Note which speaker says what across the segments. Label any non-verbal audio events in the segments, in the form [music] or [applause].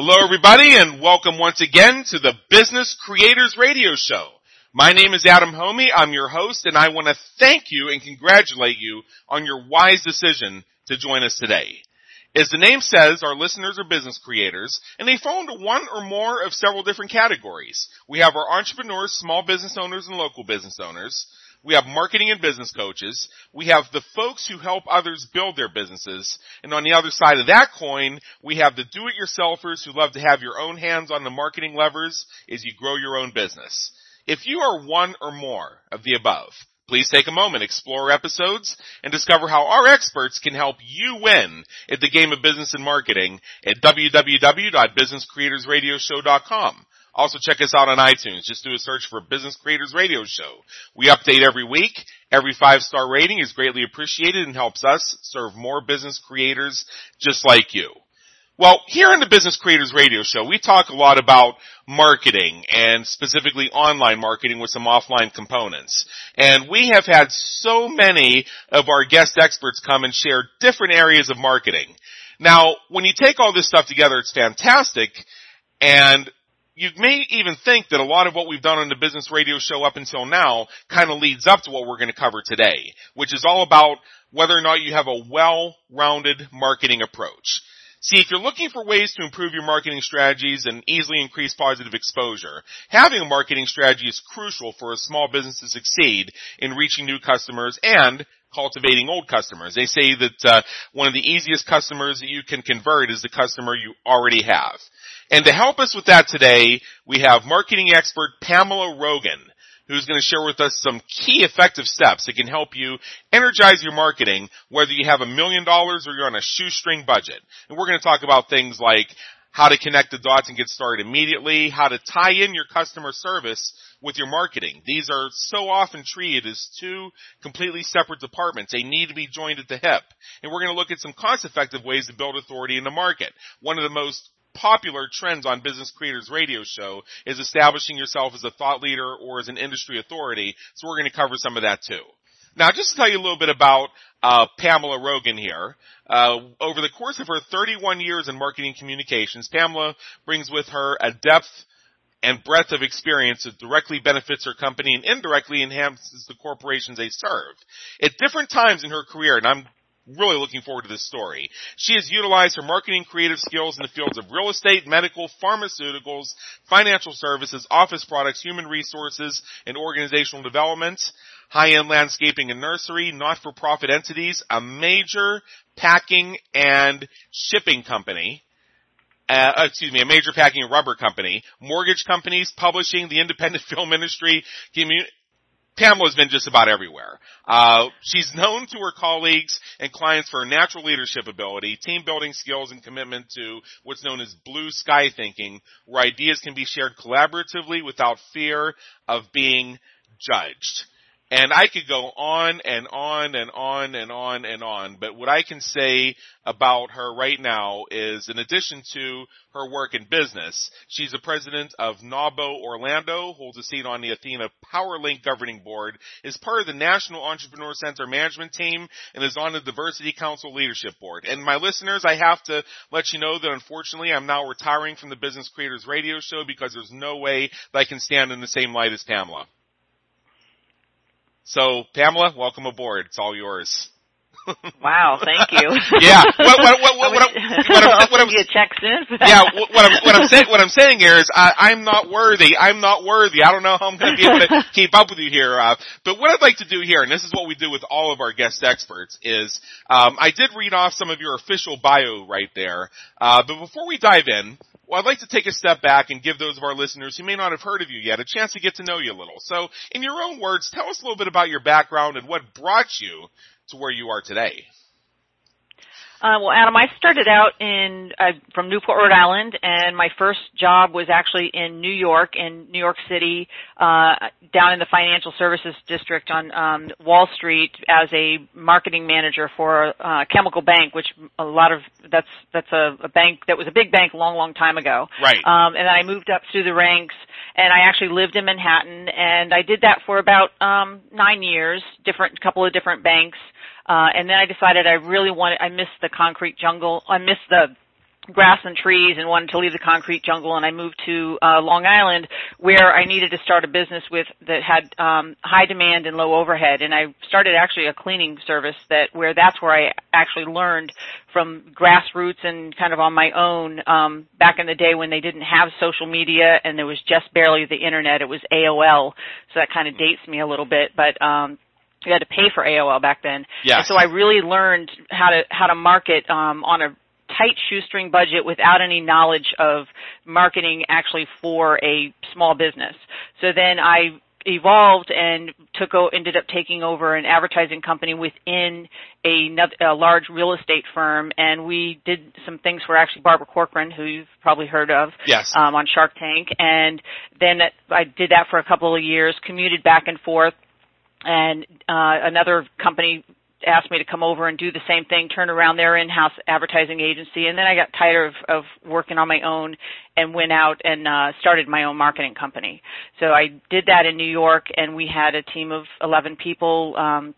Speaker 1: Hello everybody and welcome once again to the Business Creators Radio Show. My name is Adam Hommey. I'm your host and I want to thank you and congratulate you on your wise decision to join us today. As the name says, our listeners are business creators and they fall into one or more of several different categories. We have our entrepreneurs, small business owners and local business owners. We have marketing and business coaches. We have the folks who help others build their businesses. And on the other side of that coin, we have the do-it-yourselfers who love to have your own hands on the marketing levers as you grow your own business. If you are one or more of the above, please take a moment, explore episodes, and discover how our experts can help you win at the game of business and marketing at www.businesscreatorsradioshow.com. Also check us out on iTunes. Just do a search for Business Creators Radio Show. We update every week. Every five star rating is greatly appreciated and helps us serve more business creators just like you. Well, here on the Business Creators Radio Show, we talk a lot about marketing and specifically online marketing with some offline components. And we have had so many of our guest experts come and share different areas of marketing. Now, when you take all this stuff together, it's fantastic. And you may even think that a lot of what we've done on the business radio show up until now kind of leads up to what we're going to cover today, which is all about whether or not you have a well-rounded marketing approach. See, if you're looking for ways to improve your marketing strategies and easily increase positive exposure, having a marketing strategy is crucial for a small business to succeed in reaching new customers and cultivating old customers. They say that uh, one of the easiest customers that you can convert is the customer you already have. And to help us with that today, we have marketing expert Pamela Rogan, who's going to share with us some key effective steps that can help you energize your marketing, whether you have a million dollars or you're on a shoestring budget. And we're going to talk about things like how to connect the dots and get started immediately, how to tie in your customer service with your marketing. These are so often treated as two completely separate departments. They need to be joined at the hip. And we're going to look at some cost effective ways to build authority in the market. One of the most popular trends on Business Creators Radio Show is establishing yourself as a thought leader or as an industry authority. So we're going to cover some of that too. Now, just to tell you a little bit about uh, Pamela Rogan here, uh, over the course of her 31 years in marketing communications, Pamela brings with her a depth and breadth of experience that directly benefits her company and indirectly enhances the corporations they serve. At different times in her career, and I'm really looking forward to this story. She has utilized her marketing creative skills in the fields of real estate, medical, pharmaceuticals, financial services, office products, human resources, and organizational development, high-end landscaping and nursery, not-for-profit entities, a major packing and shipping company, uh, excuse me, a major packing and rubber company, mortgage companies, publishing, the independent [laughs] film industry, commun- Pamela's been just about everywhere. Uh, she's known to her colleagues and clients for her natural leadership ability, team building skills, and commitment to what's known as blue sky thinking, where ideas can be shared collaboratively without fear of being judged. And I could go on and on and on and on and on, but what I can say about her right now is in addition to her work in business, she's the president of NAWBO Orlando, holds a seat on the Athena PowerLink governing board, is part of the National Entrepreneur Center management team, and is on the Diversity Council leadership board. And my listeners, I have to let you know that unfortunately I'm now retiring from the Business Creators Radio Show because there's no way that I can stand in the same light as Pamela. So, Pamela, welcome aboard. It's all yours. [laughs]
Speaker 2: wow, thank you.
Speaker 1: yeah. What, what, what, what, what, [laughs]
Speaker 2: what, what, I'm, a check soon.
Speaker 1: yeah. What, what, I'm, what I'm [laughs] saying, what I'm saying here is, I, I'm not worthy. I'm not worthy. I don't know how I'm going to be able to keep up with you here. Uh, but what I'd like to do here, and this is what we do with all of our guest experts, is um, I did read off some of your official bio right there. Uh, but before we dive in, well, I'd like to take a step back and give those of our listeners who may not have heard of you yet a chance to get to know you a little. So, in your own words, tell us a little bit about your background and what brought you to where you are today.
Speaker 2: Uh, well, Adam, I started out in uh, from Newport, Rhode Island, and my first job was actually in New York, in New York City, uh, down in the financial services district on um, Wall Street as a marketing manager for a chemical bank, which a lot of that's that's a, a bank that was a big bank a long, long time ago.
Speaker 1: Right.
Speaker 2: Um, and then I moved up through the ranks, and I actually lived in Manhattan, and I did that for about um, nine years, different couple of different banks. Uh, and then I decided I really wanted, I missed the concrete jungle, I missed the grass and trees and wanted to leave the concrete jungle and I moved to uh, Long Island where I needed to start a business with that had um, high demand and low overhead. And I started actually a cleaning service that where that's where I actually learned from grassroots and kind of on my own um, back in the day when they didn't have social media and there was just barely the internet it was AOL so that kind of dates me a little bit but um you had to pay for AOL back then.
Speaker 1: Yeah.
Speaker 2: so I really learned how to how to market um, on a tight shoestring budget without any knowledge of marketing actually for a small business. So then I evolved and took ended up taking over an advertising company within a, a large real estate firm, and we did some things for actually Barbara Corcoran, who you've probably heard of,
Speaker 1: yes,
Speaker 2: um, on Shark Tank, and then I did that for a couple of years, commuted back and forth, and uh, another company asked me to come over and do the same thing, turn around their in-house advertising agency, and then I got tired of, of working on my own and went out and uh, started my own marketing company. So I did that in New York, and we had a team of 11 people um,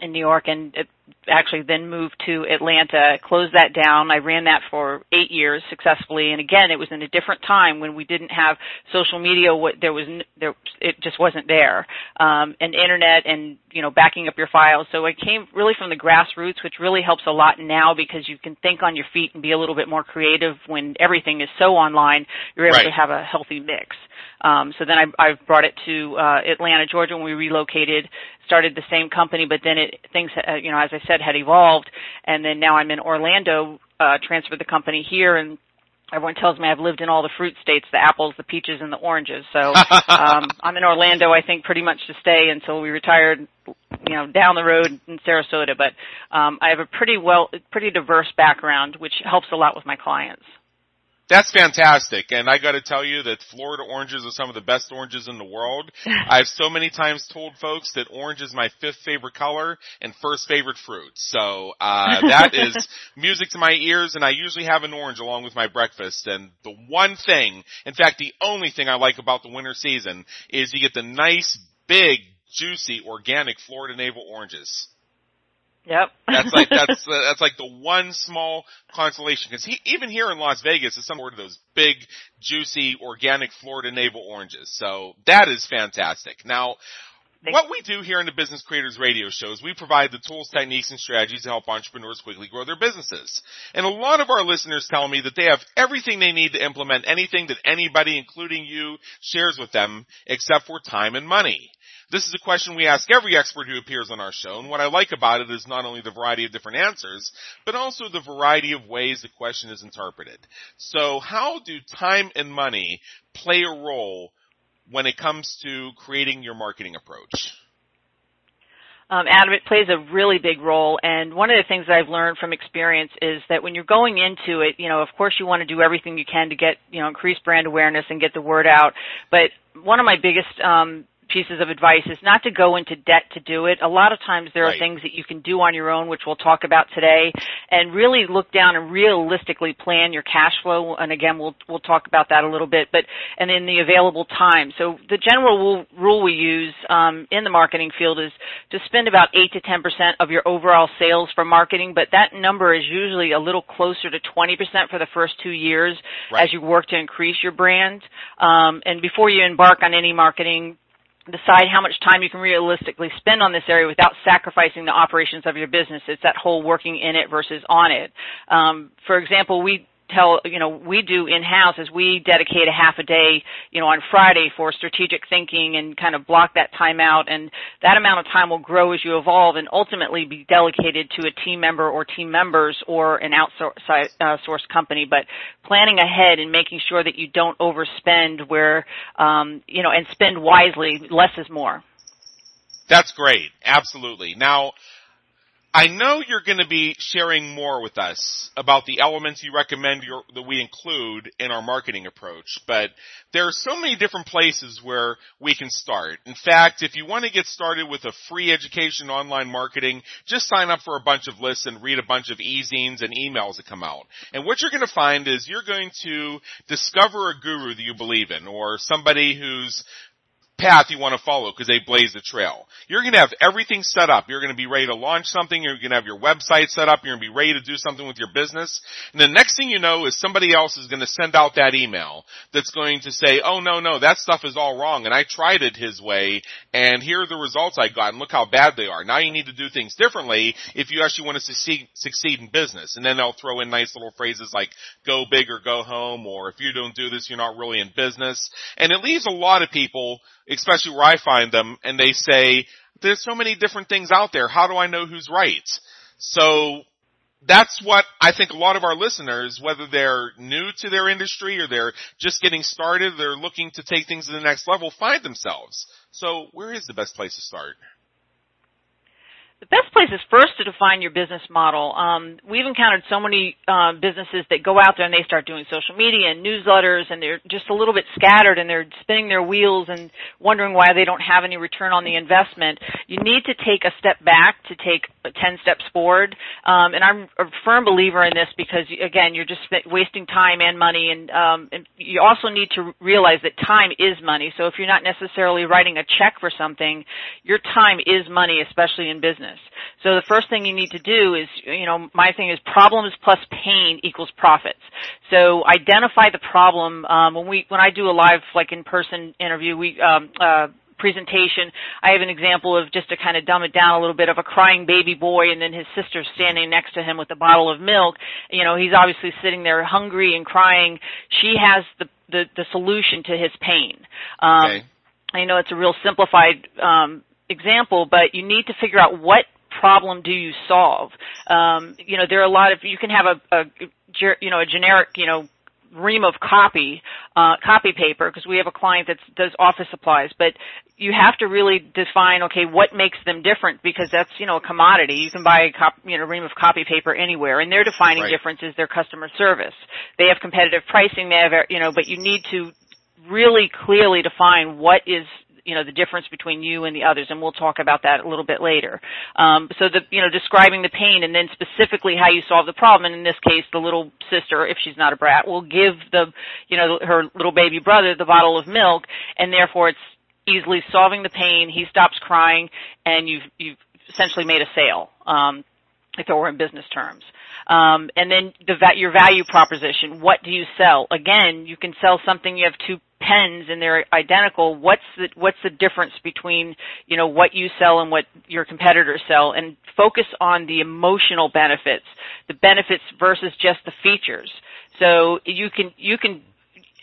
Speaker 2: in New York, and it actually then moved to Atlanta, closed that down. I ran that for eight years successfully, and again, it was in a different time when we didn't have social media. What there was, there it just wasn't there, um, and internet, and you know, backing up your files. So it came really from the grassroots, which really helps a lot now because you can think on your feet and be a little bit more creative when everything is so online. You're able
Speaker 1: right.
Speaker 2: to have a healthy mix. Um, so then I, I brought it to uh, Atlanta, Georgia, when we relocated. Started the same company, but then it things, uh, you know, as I said, had evolved, and then now I'm in Orlando. Uh, transferred the company here, and everyone tells me I've lived in all the fruit states, the apples, the peaches, and the oranges. So [laughs] um, I'm in Orlando, I think, pretty much to stay until we retired. You know, down the road in Sarasota, but um, I have a pretty well, pretty diverse background, which helps a lot with my clients.
Speaker 1: That's fantastic. And I gotta tell you that Florida oranges are some of the best oranges in the world. [laughs] I've so many times told folks that orange is my fifth favorite color and first favorite fruit. So, uh, [laughs] that is music to my ears and I usually have an orange along with my breakfast. And the one thing, in fact, the only thing I like about the winter season is you get the nice, big, juicy, organic Florida navel oranges.
Speaker 2: Yep. [laughs]
Speaker 1: that's like that's uh, that's like the one small consolation because he, even here in Las Vegas is some of those big, juicy, organic Florida navel oranges. So that is fantastic. Now, what we do here in the Business Creators Radio Show is we provide the tools, techniques, and strategies to help entrepreneurs quickly grow their businesses. And a lot of our listeners tell me that they have everything they need to implement anything that anybody, including you, shares with them, except for time and money. This is a question we ask every expert who appears on our show, and what I like about it is not only the variety of different answers, but also the variety of ways the question is interpreted. So how do time and money play a role when it comes to creating your marketing approach?
Speaker 2: Um, Adam, it plays a really big role. And one of the things that I've learned from experience is that when you're going into it, you know, of course you want to do everything you can to get, you know, increase brand awareness and get the word out. But one of my biggest um, pieces of advice is not to go into debt to do it. A lot of times there
Speaker 1: right.
Speaker 2: are things that you can do on your own, which we'll talk about today, and really look down and realistically plan your cash flow. And again, we'll we'll talk about that a little bit. But and in the available time. So the general rule, rule we use um, in the marketing field is to spend about eight to ten percent of your overall sales for marketing, but that number is usually a little closer to twenty percent for the first two years
Speaker 1: right.
Speaker 2: as you work to increase your brand. Um, and before you embark on any marketing decide how much time you can realistically spend on this area without sacrificing the operations of your business. It's that whole working in it versus on it. Um, for example, we tell you know we do in house is we dedicate a half a day you know on Friday for strategic thinking and kind of block that time out. And that amount of time will grow as you evolve and ultimately be delegated to a team member or team members or an outsourced uh, company. But planning ahead and making sure that you don't overspend where um, you know and spend wisely less is more.
Speaker 1: That's great. Absolutely. Now I know you're going to be sharing more with us about the elements you recommend your, that we include in our marketing approach, but there are so many different places where we can start. In fact, if you want to get started with a free education online marketing, just sign up for a bunch of lists and read a bunch of e-zines and emails that come out. And what you're going to find is you're going to discover a guru that you believe in or somebody who's path you want to follow because they blaze the trail. You're going to have everything set up. You're going to be ready to launch something. You're going to have your website set up. You're going to be ready to do something with your business. And the next thing you know is somebody else is going to send out that email that's going to say, oh no, no, that stuff is all wrong and I tried it his way and here are the results I got and look how bad they are. Now you need to do things differently if you actually want to succeed, succeed in business. And then they'll throw in nice little phrases like go big or go home or if you don't do this, you're not really in business. And it leaves a lot of people especially where I find them, and they say, there's so many different things out there. How do I know who's right? So that's what I think a lot of our listeners, whether they're new to their industry or they're just getting started, they're looking to take things to the next level, find themselves. So where is the best place to start?
Speaker 2: The best place is first to define your business model. Um, we've encountered so many uh, businesses that go out there and they start doing social media and newsletters, and they're just a little bit scattered and they're spinning their wheels and wondering why they don't have any return on the investment. You need to take a step back to take 10 steps forward. Um, and I'm a firm believer in this because, again, you're just wasting time and money, and, um, and you also need to realize that time is money. So if you're not necessarily writing a check for something, your time is money, especially in business business. So the first thing you need to do is, you know, my thing is problems plus pain equals profits. So identify the problem. Um, when we when I do a live like in person interview, we um, uh, presentation, I have an example of just to kind of dumb it down a little bit of a crying baby boy and then his sister standing next to him with a bottle of milk. You know, he's obviously sitting there hungry and crying. She has the the, the solution to his pain. Um, okay. I know it's a real simplified um, example, but you need to figure out what problem do you solve. Um, you know, there are a lot of you can have a, a you know a generic you know ream of copy uh, copy paper because we have a client that does office supplies, but you have to really define okay what makes them different because that's you know a commodity. You can buy a cop, you know ream of copy paper anywhere, and their defining right. difference is their customer service. They have competitive pricing. They have you know, but you need to really clearly define what is you know the difference between you and the others, and we'll talk about that a little bit later. Um, so the you know describing the pain and then specifically how you solve the problem. And in this case, the little sister, if she's not a brat, will give the you know her little baby brother the bottle of milk, and therefore it's easily solving the pain. He stops crying, and you've you've essentially made a sale. Um, if it were in business terms. Um, and then the your value proposition. What do you sell? Again, you can sell something. You have two pens and they're identical, what's the what's the difference between you know what you sell and what your competitors sell, and focus on the emotional benefits, the benefits versus just the features. So you can you can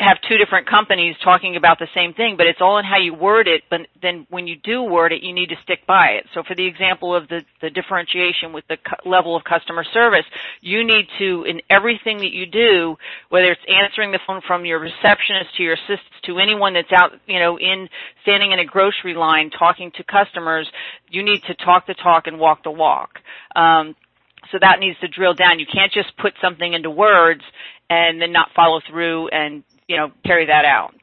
Speaker 2: have two different companies talking about the same thing, but it's all in how you word it. But then when you do word it, you need to stick by it. So for the example of the, the differentiation with the cu- level of customer service, you need to, in everything that you do, whether it's answering the phone from your receptionist to your assistants to anyone that's out, you know, in standing in a grocery line talking to customers, you need to talk the talk and walk the walk. Um, so that needs to drill down. You can't just put something into words and then not follow through and you know, carry that out.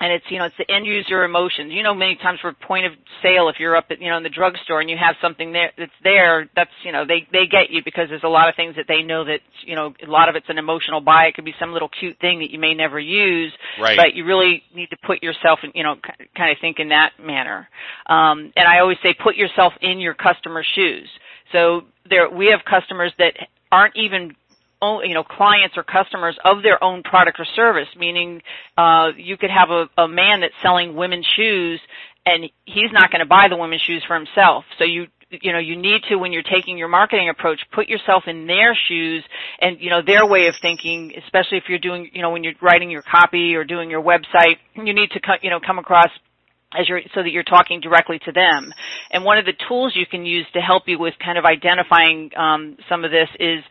Speaker 2: And it's, you know, it's the end user emotions. You know, many times for point of sale, if you're up at, you know, in the drugstore and you have something there that's there, that's, you know, they, they get you because there's a lot of things that they know that, you know, a lot of it's an emotional buy. It could be some little cute thing that you may never use.
Speaker 1: Right.
Speaker 2: But you really need to put yourself in, you know, kind of think in that manner. Um, and I always say put yourself in your customer's shoes. So there, we have customers that aren't even you know clients or customers of their own product or service meaning uh you could have a, a man that's selling women's shoes and he's not going to buy the women's shoes for himself. So you you know you need to when you're taking your marketing approach put yourself in their shoes and you know their way of thinking especially if you're doing you know when you're writing your copy or doing your website you need to you know come across as you're, so that you're talking directly to them. And one of the tools you can use to help you with kind of identifying um, some of this is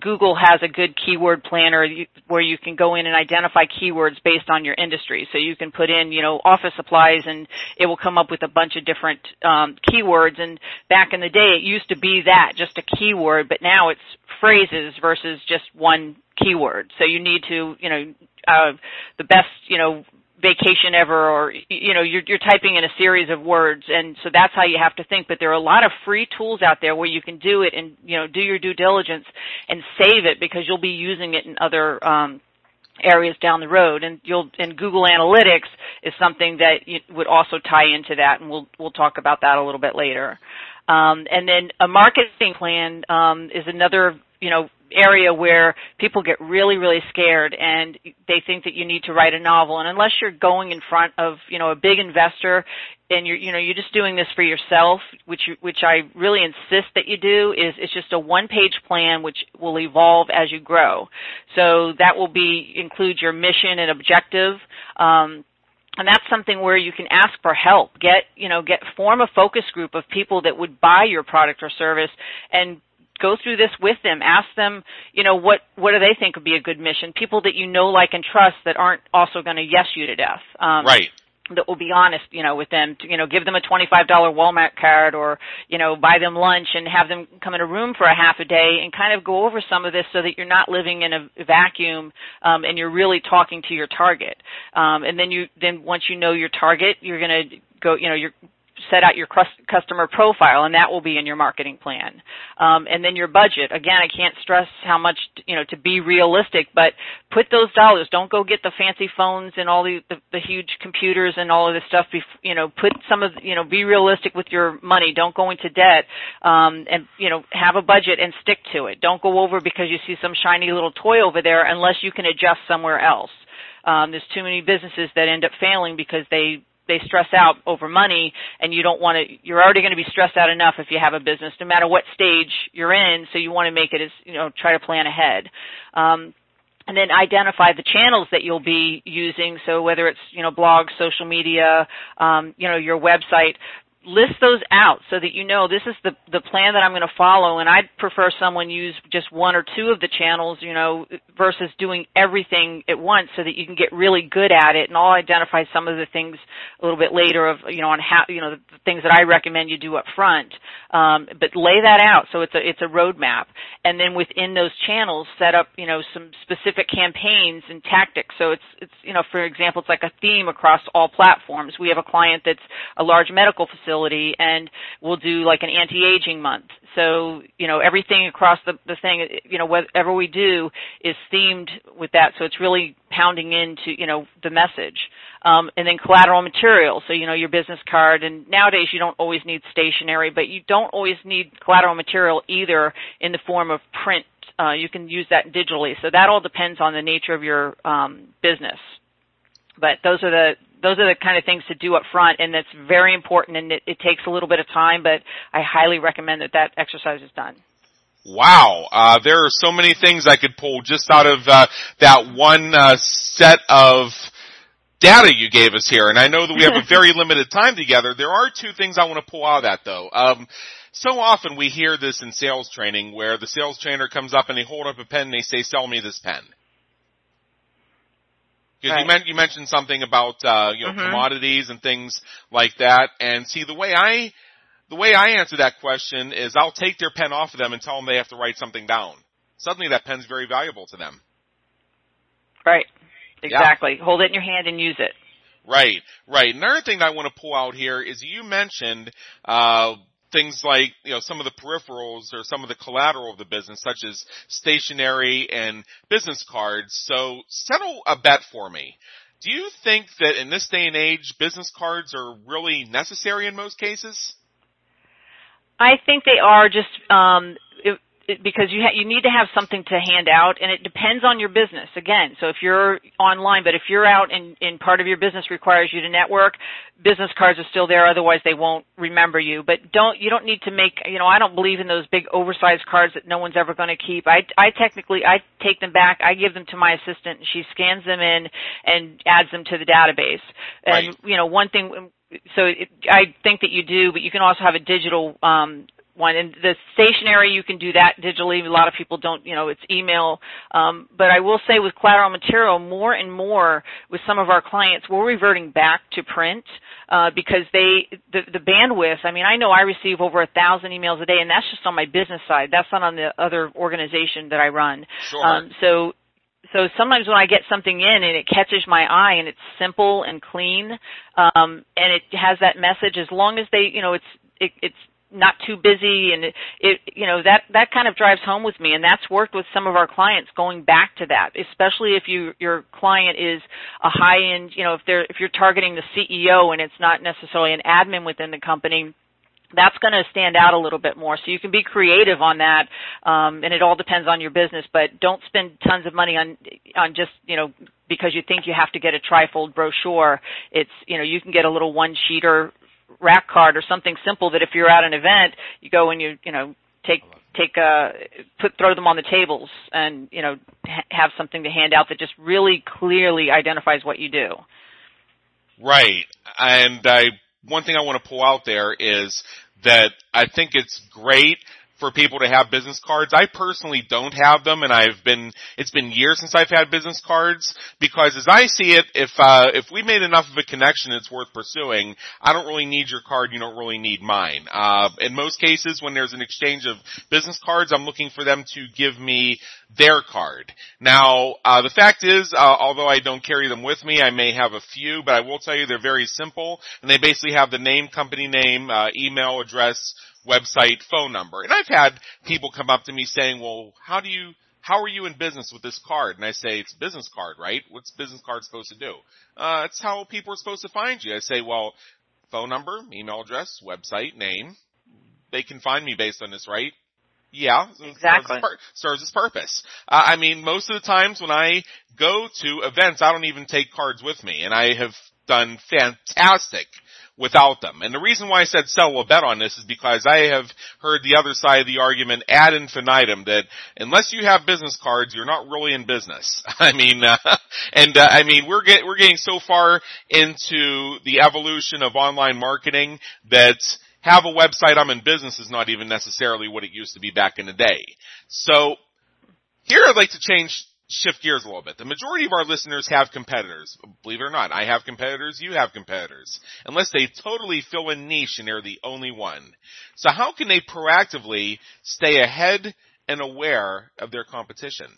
Speaker 2: Google has a good keyword planner where you can go in and identify keywords based on your industry. So you can put in, you know, office supplies, and it will come up with a bunch of different um, keywords. And back in the day, it used to be that just a keyword, but now it's phrases versus just one keyword. So you need to, you know, uh, the best, you know, vacation ever or you know you're you're typing in a series of words and so that's how you have to think but there are a lot of free tools out there where you can do it and you know do your due diligence and save it because you'll be using it in other um areas down the road and you'll and Google Analytics is something that would also tie into that and we'll we'll talk about that a little bit later. Um, and then a marketing plan um, is another you know area where people get really really scared and they think that you need to write a novel. And unless you're going in front of you know a big investor and you're you know you're just doing this for yourself which you, which I really insist that you do is it's just a one page plan which will evolve as you grow. So that will be include your mission and objective. Um, and that's something where you can ask for help. Get you know get form a focus group of people that would buy your product or service and go through this with them. Ask them, you know, what what do they think would be a good mission? People that you know, like, and trust that aren't also going to yes you to death.
Speaker 1: Um, right.
Speaker 2: That will be honest, you know, with them. To, you know, give them a twenty-five dollar Walmart card, or you know, buy them lunch and have them come in a room for a half a day and kind of go over some of this, so that you're not living in a vacuum um, and you're really talking to your target. Um, and then you, then once you know your target, you're going to go, you know, you're set out your customer profile, and that will be in your marketing plan. Um, and then your budget. Again, I can't stress how much you know to be realistic, but put those dollars. Don't go get the fancy phones and all the the, the huge computers and all of this stuff. Bef- you know, put some of you know be realistic with your money. Don't go into debt, um, and you know have a budget and stick to it. Don't go over because you see some shiny little toy over there unless you can adjust somewhere else. Um, there's too many businesses that end up failing because they they stress out over money and you don't want to you're already going to be stressed out enough if you have a business no matter what stage you're in so you want to make it as you know try to plan ahead. Um, and then identify the channels that you'll be using so whether it's you know blogs social media um, you know your website list those out so that you know this is the the plan that I'm going to follow and I'd prefer someone use just one or two of the channels you know versus doing everything at once so that you can get really good at it and I'll identify some of the things a little bit later of you know on how you know the, the things that I recommend you do up front. Um, but lay that out so it's a it's a roadmap. And then within those channels set up you know some specific campaigns and tactics. So it's it's you know for example it's like a theme across all platforms. We have a client that's a large medical facility facility and we'll do like an anti-aging month. So, you know, everything across the, the thing, you know, whatever we do is themed with that. So it's really pounding into, you know, the message. Um, and then collateral material. So, you know, your business card. And nowadays you don't always need stationery, but you don't always need collateral material either in the form of print. Uh, you can use that digitally. So that all depends on the nature of your um, business. But those are the those are the kind of things to do up front, and it's very important, and it, it takes a little bit of time, but I highly recommend that that exercise is done.
Speaker 1: Wow, uh, there are so many things I could pull just out of uh, that one uh, set of data you gave us here, and I know that we have a [laughs] very limited time together. There are two things I want to pull out of that though. Um, so often we hear this in sales training where the sales trainer comes up and they hold up a pen and they say, "Sell me this pen." Because right. you, meant, you mentioned something about uh, you know mm-hmm. commodities and things like that, and see the way I the way I answer that question is I'll take their pen off of them and tell them they have to write something down. Suddenly, that pen's very valuable to them.
Speaker 2: Right. Exactly. Yeah. Hold it in your hand and use it.
Speaker 1: Right. Right. Another thing I want to pull out here is you mentioned uh, things like, you know, some of the peripherals or some of the collateral of the business, such as stationery and business cards. So settle a bet for me. Do you think that in this day and age, business cards are really necessary in most cases?
Speaker 2: I think they are just um, because you ha- you need to have something to hand out and it depends on your business. Again so if you're online but if you're out and, and part of your business requires you to network business cards are still there otherwise they won't remember you. But don't you don't need to make you know i don't believe in those big oversized cards that no one's ever going to keep. I i technically i take them back i give them to my assistant and she scans them in and adds them to the database. And
Speaker 1: right.
Speaker 2: you know one thing so it, I think that you do, but you can also have a digital um, one. And the stationary, you can do that digitally. A lot of people don't, you know, it's email. Um, but I will say with collateral material, more and more with some of our clients, we're reverting back to print uh, because they the, the bandwidth. I mean, I know I receive over a thousand emails a day, and that's just on my business side. That's not on the other organization that I run.
Speaker 1: Sure. Um,
Speaker 2: so so sometimes when I get something in and it catches my eye and it's simple and clean, um, and it has that message, as long as they, you know, it's it, it's not too busy and it, it you know that that kind of drives home with me and that's worked with some of our clients going back to that especially if you your client is a high end you know if they're if you're targeting the CEO and it's not necessarily an admin within the company that's going to stand out a little bit more. So you can be creative on that, um, and it all depends on your business. But don't spend tons of money on on just you know because you think you have to get a trifold brochure. It's you know you can get a little one sheeter rack card or something simple that if you're at an event, you go and you you know take take uh put throw them on the tables and you know ha- have something to hand out that just really clearly identifies what you do.
Speaker 1: Right. And I one thing I want to pull out there is that I think it's great for people to have business cards. I personally don't have them and I've been, it's been years since I've had business cards because as I see it, if, uh, if we made enough of a connection it's worth pursuing, I don't really need your card, you don't really need mine. Uh, in most cases when there's an exchange of business cards, I'm looking for them to give me their card. Now, uh, the fact is, uh, although I don't carry them with me, I may have a few, but I will tell you they're very simple and they basically have the name, company name, uh, email address, website, phone number. And I've had people come up to me saying, well, how do you, how are you in business with this card? And I say, it's a business card, right? What's business card supposed to do? Uh, it's how people are supposed to find you. I say, well, phone number, email address, website, name. They can find me based on this, right? Yeah,
Speaker 2: exactly.
Speaker 1: Serves, serves its purpose. Uh, I mean, most of the times when I go to events, I don't even take cards with me, and I have done fantastic without them. And the reason why I said sell a bet on this is because I have heard the other side of the argument ad infinitum that unless you have business cards, you're not really in business. [laughs] I mean, uh, [laughs] and uh, I mean we're get, we're getting so far into the evolution of online marketing that have a website I'm in business is not even necessarily what it used to be back in the day. So here I'd like to change shift gears a little bit. The majority of our listeners have competitors. Believe it or not, I have competitors, you have competitors. Unless they totally fill a niche and they're the only one. So how can they proactively stay ahead and aware of their competition?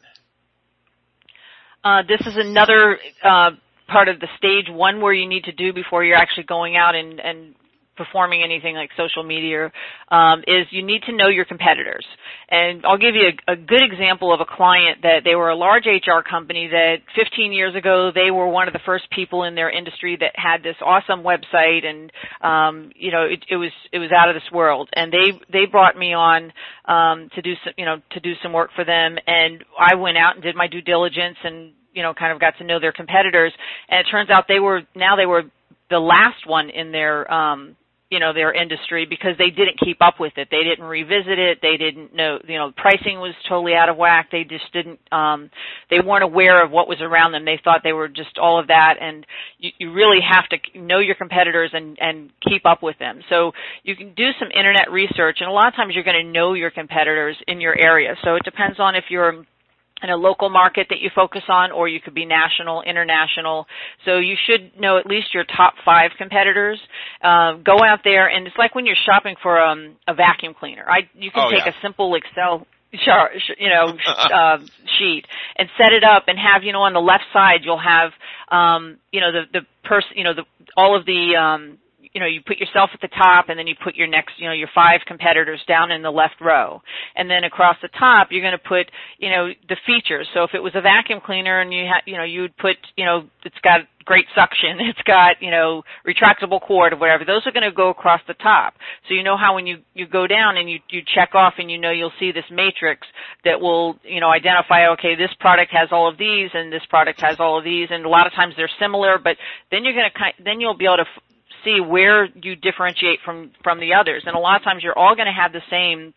Speaker 2: Uh, this is another uh, part of the stage one where you need to do before you're actually going out and, and performing anything like social media um, is you need to know your competitors. And I'll give you a, a, good example of a client that they were a large HR company that 15 years ago they were one of the first people in their industry that had this awesome website and um, you know it, it was it was out of this world. And they they brought me on um, to do some you know to do some work for them. And I went out and did my due diligence and you know kind of got to know their competitors. And it turns out they were now they were the last one in their um you know their industry because they didn't keep up with it. They didn't revisit it. They didn't know you know pricing was totally out of whack. They just didn't um they weren't aware of what was around them. They thought they were just all of that. And you, you really have to know your competitors and and keep up with them. So you can do some internet research and a lot of times you're going to know your competitors in your area. So it depends on if you're in a local market that you focus on, or you could be national, international. So you should know at least your top five competitors. Uh, go out there, and it's like when you're shopping for um, a vacuum cleaner. I you can
Speaker 1: oh,
Speaker 2: take
Speaker 1: yeah.
Speaker 2: a simple Excel chart, you know, [laughs] uh, sheet and set it up and have, you know, on the left side you'll have, um, you know, the the person, you know, the all of the um, you know, you put yourself at the top and then you put your next, you know, your five competitors down in the left row. And then across the top, you're going to put, you know, the features. So if it was a vacuum cleaner and you had, you know, you would put, you know, it's got great suction, [laughs] it's got, you know, retractable cord or whatever. Those are going to go across the top. So you know how when you, you go down and you, you check off and you know you'll see this matrix that will, you know, identify, okay, this product has all of these and this product has all of these. And a lot of times they're similar, but then you're going to, then you'll be able to see where you differentiate from from the others. And a lot of times you're all going to have the same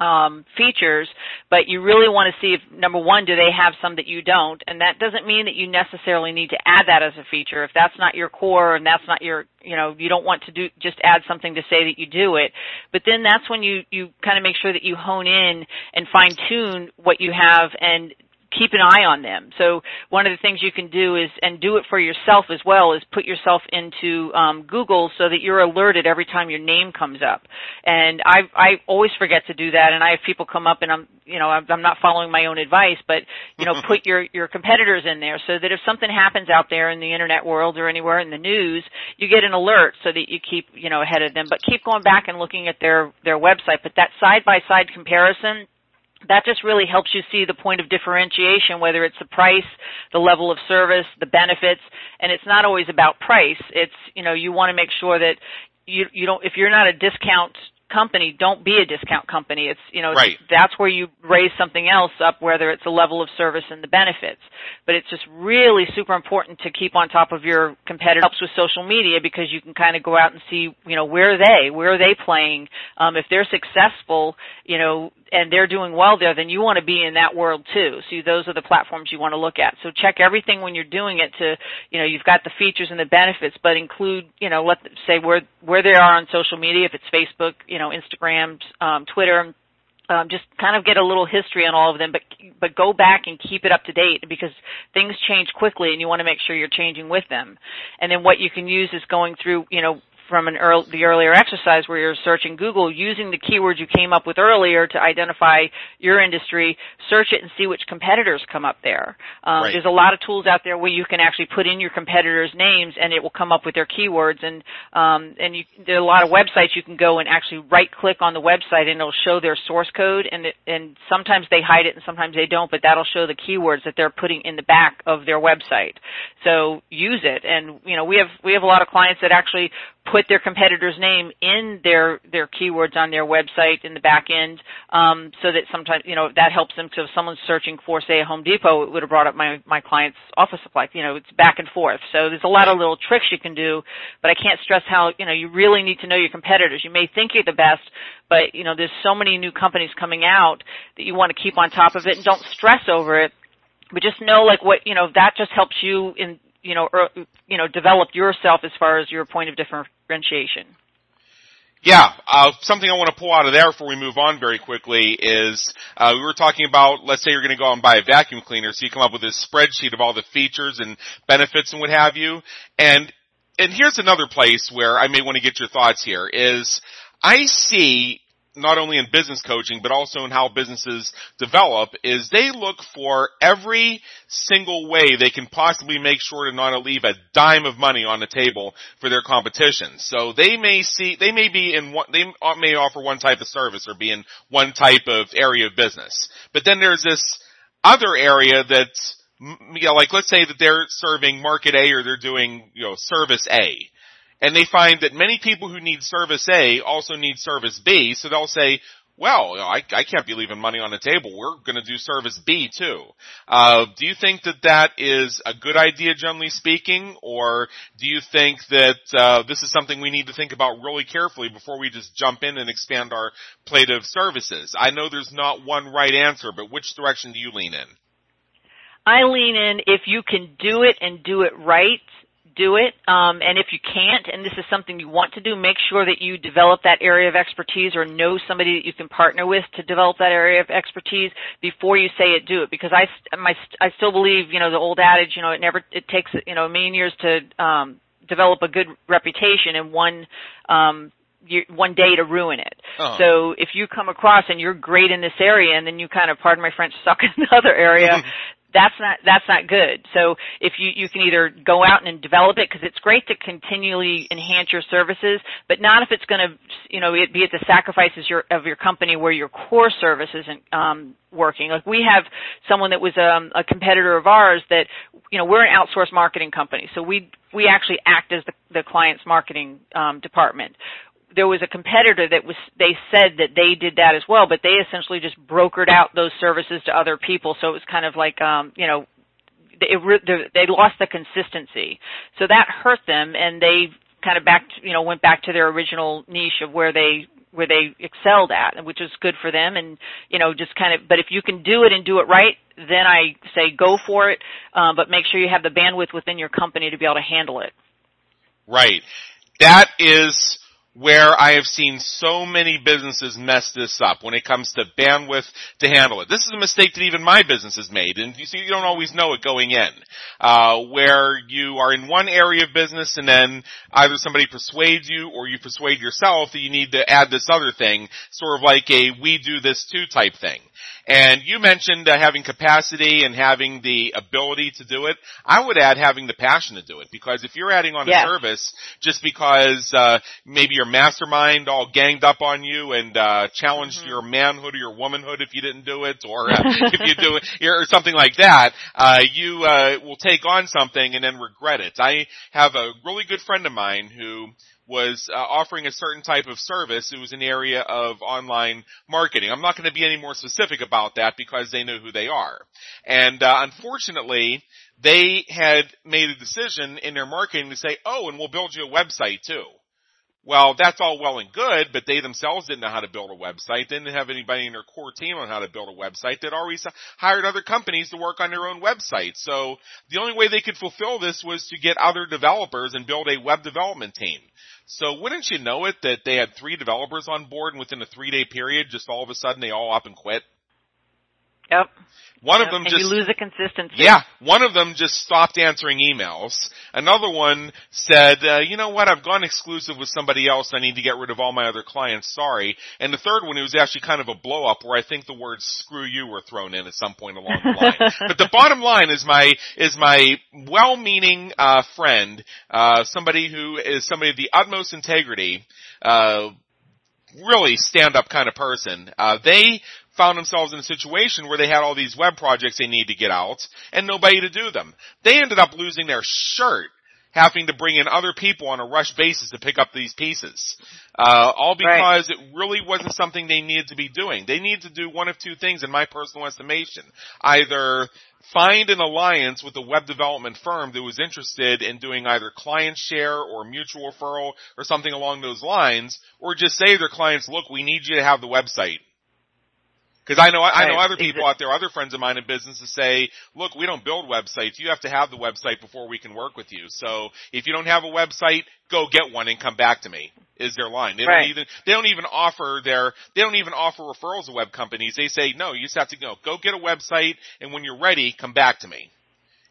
Speaker 2: um, features, but you really want to see if number one, do they have some that you don't, and that doesn't mean that you necessarily need to add that as a feature. If that's not your core and that's not your, you know, you don't want to do just add something to say that you do it. But then that's when you you kind of make sure that you hone in and fine tune what you have and keep an eye on them. So one of the things you can do is, and do it for yourself as well, is put yourself into um, Google so that you're alerted every time your name comes up. And I I always forget to do that, and I have people come up and I'm you know I'm, I'm not following my own advice, but you know [laughs] put your your competitors in there so that if something happens out there in the internet world or anywhere in the news, you get an alert so that you keep you know ahead of them. But keep going back and looking at their their website. But that side by side comparison that just really helps you see the point of differentiation, whether it's the price, the level of service, the benefits, and it's not always about price. It's, you know, you want to make sure that you, you don't, if you're not a discount company, don't be a discount company. It's, you know,
Speaker 1: right.
Speaker 2: that's where you raise something else up, whether it's a level of service and the benefits. But it's just really super important to keep on top of your competitors. Helps with social media because you can kind of go out and see, you know, where are they? Where are they playing? Um, if they're successful, you know, and they're doing well there, then you want to be in that world too. So those are the platforms you want to look at. So check everything when you're doing it to, you know, you've got the features and the benefits, but include, you know, let say where where they are on social media, if it's Facebook, you know, Instagram, um, Twitter, um, just kind of get a little history on all of them, but but go back and keep it up to date because things change quickly, and you want to make sure you're changing with them. And then what you can use is going through, you know, from an early, the earlier exercise where you're searching Google using the keywords you came up with earlier to identify your industry, search it and see which competitors come up there. Um,
Speaker 1: right.
Speaker 2: There's a lot of tools out there where you can actually put in your competitors' names and it will come up with their keywords. And um, and you, there are a lot of websites you can go and actually right click on the website and it'll show their source code. And it, and sometimes they hide it and sometimes they don't, but that'll show the keywords that they're putting in the back of their website. So use it. And you know we have we have a lot of clients that actually put their competitor's name in their their keywords on their website in the back end, um, so that sometimes you know that helps them. So if someone's searching for say a Home Depot, it would have brought up my my client's office supply. You know, it's back and forth. So there's a lot of little tricks you can do, but I can't stress how you know you really need to know your competitors. You may think you're the best, but you know there's so many new companies coming out that you want to keep on top of it and don't stress over it but just know like what you know that just helps you in you know, er, you know, develop yourself as far as your point of differentiation.
Speaker 1: Yeah, uh, something I want to pull out of there before we move on very quickly is uh, we were talking about. Let's say you're going to go and buy a vacuum cleaner, so you come up with this spreadsheet of all the features and benefits and what have you. And and here's another place where I may want to get your thoughts here is I see not only in business coaching, but also in how businesses develop is they look for every single way they can possibly make sure to not leave a dime of money on the table for their competition. So they may see, they may be in one, they may offer one type of service or be in one type of area of business. But then there's this other area that's, know, like let's say that they're serving market A or they're doing, you know, service A and they find that many people who need service A also need service B, so they'll say, well, I, I can't be leaving money on the table. We're going to do service B too. Uh, do you think that that is a good idea, generally speaking, or do you think that uh, this is something we need to think about really carefully before we just jump in and expand our plate of services? I know there's not one right answer, but which direction do you lean in?
Speaker 2: I lean in if you can do it and do it right do it. Um, and if you can't, and this is something you want to do, make sure that you develop that area of expertise or know somebody that you can partner with to develop that area of expertise before you say it. Do it because I, my, I still believe you know the old adage. You know, it never it takes you know a million years to um, develop a good reputation and one um, one day to ruin it.
Speaker 1: Uh-huh.
Speaker 2: So if you come across and you're great in this area and then you kind of, pardon my French, suck [laughs] in another area, [laughs] that's not that's not good. So if you you can either go out and develop it because it's great to continually enhance your services, but not if it's going to you know be at the sacrifices your, of your company where your core service isn't um, working. Like we have someone that was um, a competitor of ours that you know we're an outsourced marketing company, so we we actually act as the, the client's marketing um, department there was a competitor that was they said that they did that as well, but they essentially just brokered out those services to other people. So it was kind of like um, you know it, they lost the consistency, so that hurt them, and they kind of back you know went back to their original niche of where they where they excelled at, which is good for them. And you know, just kind of. But if you can do it and do it right, then I say go for it. Um, but make sure you have the bandwidth within your company to be able to handle it.
Speaker 1: Right. That is where I have seen so many businesses mess this up when it comes to bandwidth to handle it. This is a mistake that even my business has made, and you see, you don't always know it going in. Uh, where you are in one area of business, and then either somebody persuades you, or you persuade yourself that you need to add this other thing, sort of like a "we do this too" type thing. And you mentioned uh, having capacity and having the ability to do it. I would add having the passion to do it because if you're adding on
Speaker 2: yes.
Speaker 1: a service just because uh, maybe your mastermind all ganged up on you and uh, challenged mm-hmm. your manhood or your womanhood if you didn't do it, or [laughs] uh, if you do it or something like that, uh, you uh, will take on something and then regret it. I have a really good friend of mine who was uh, offering a certain type of service. It was an area of online marketing. I'm not going to be any more specific about that because they know who they are. And uh, unfortunately, they had made a decision in their marketing to say, "Oh, and we'll build you a website too." Well, that's all well and good, but they themselves didn't know how to build a website. They didn't have anybody in their core team on how to build a website. They'd always hired other companies to work on their own website. So the only way they could fulfill this was to get other developers and build a web development team. So wouldn't you know it that they had three developers on board and within a three day period, just all of a sudden they all up and quit?
Speaker 2: Yep.
Speaker 1: One
Speaker 2: yep.
Speaker 1: of them
Speaker 2: and
Speaker 1: just
Speaker 2: you lose the consistency.
Speaker 1: Yeah, one of them just stopped answering emails. Another one said, uh, "You know what? I've gone exclusive with somebody else. I need to get rid of all my other clients. Sorry." And the third one, it was actually kind of a blow up where I think the words "screw you" were thrown in at some point along the [laughs] line. but the bottom line is my is my well-meaning uh, friend, uh, somebody who is somebody of the utmost integrity. Uh, really stand up kind of person. Uh, they found themselves in a situation where they had all these web projects they need to get out and nobody to do them. They ended up losing their shirt having to bring in other people on a rush basis to pick up these pieces. Uh, all because right. it really wasn't something they needed to be doing. They need to do one of two things in my personal estimation. Either find an alliance with a web development firm that was interested in doing either client share or mutual referral or something along those lines, or just say to their clients, look, we need you to have the website. Because I know I know other people out there, other friends of mine in business, to say, look, we don't build websites. You have to have the website before we can work with you. So if you don't have a website, go get one and come back to me. Is their line? They
Speaker 2: right.
Speaker 1: don't even they don't even offer their they don't even offer referrals to web companies. They say no, you just have to go go get a website, and when you're ready, come back to me.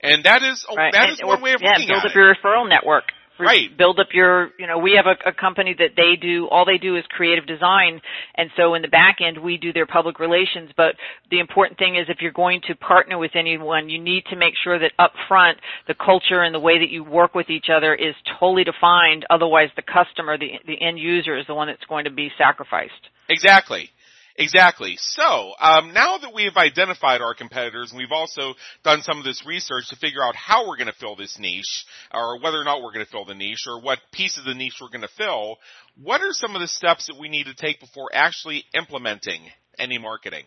Speaker 1: And that is
Speaker 2: right.
Speaker 1: that
Speaker 2: and,
Speaker 1: is one way of
Speaker 2: yeah,
Speaker 1: looking
Speaker 2: build
Speaker 1: at
Speaker 2: up
Speaker 1: it.
Speaker 2: your referral network
Speaker 1: right.
Speaker 2: build up your you know we have a, a, company that they do all they do is creative design. And so in the back end we do their public relations. But the important thing is if you're going to partner with anyone you need to make sure that up front the culture and the way that you work with each other is totally defined. Otherwise the customer the the end user is the one that's going to be sacrificed.
Speaker 1: Exactly Exactly. So um, now that we have identified our competitors, and we've also done some of this research to figure out how we're going to fill this niche, or whether or not we're going to fill the niche, or what piece of the niche we're going to fill, what are some of the steps that we need to take before actually implementing any marketing?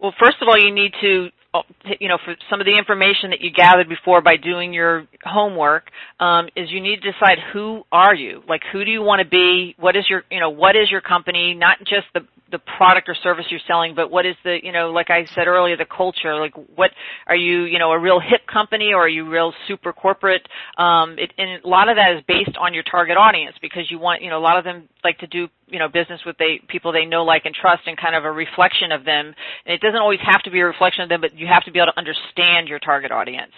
Speaker 2: Well, first of all, you need to, uh, you know, for some of the information that you gathered before by doing your homework, um, is you need to decide who are you? Like, who do you want to be? What is your, you know, what is your company? Not just the the product or service you're selling, but what is the, you know, like I said earlier, the culture. Like, what are you, you know, a real hip company or are you real super corporate? Um, it, and a lot of that is based on your target audience because you want, you know, a lot of them like to do, you know, business with they people they know, like, and trust, and kind of a reflection of them. And it doesn't always have to be a reflection of them, but you have to be able to understand your target audience.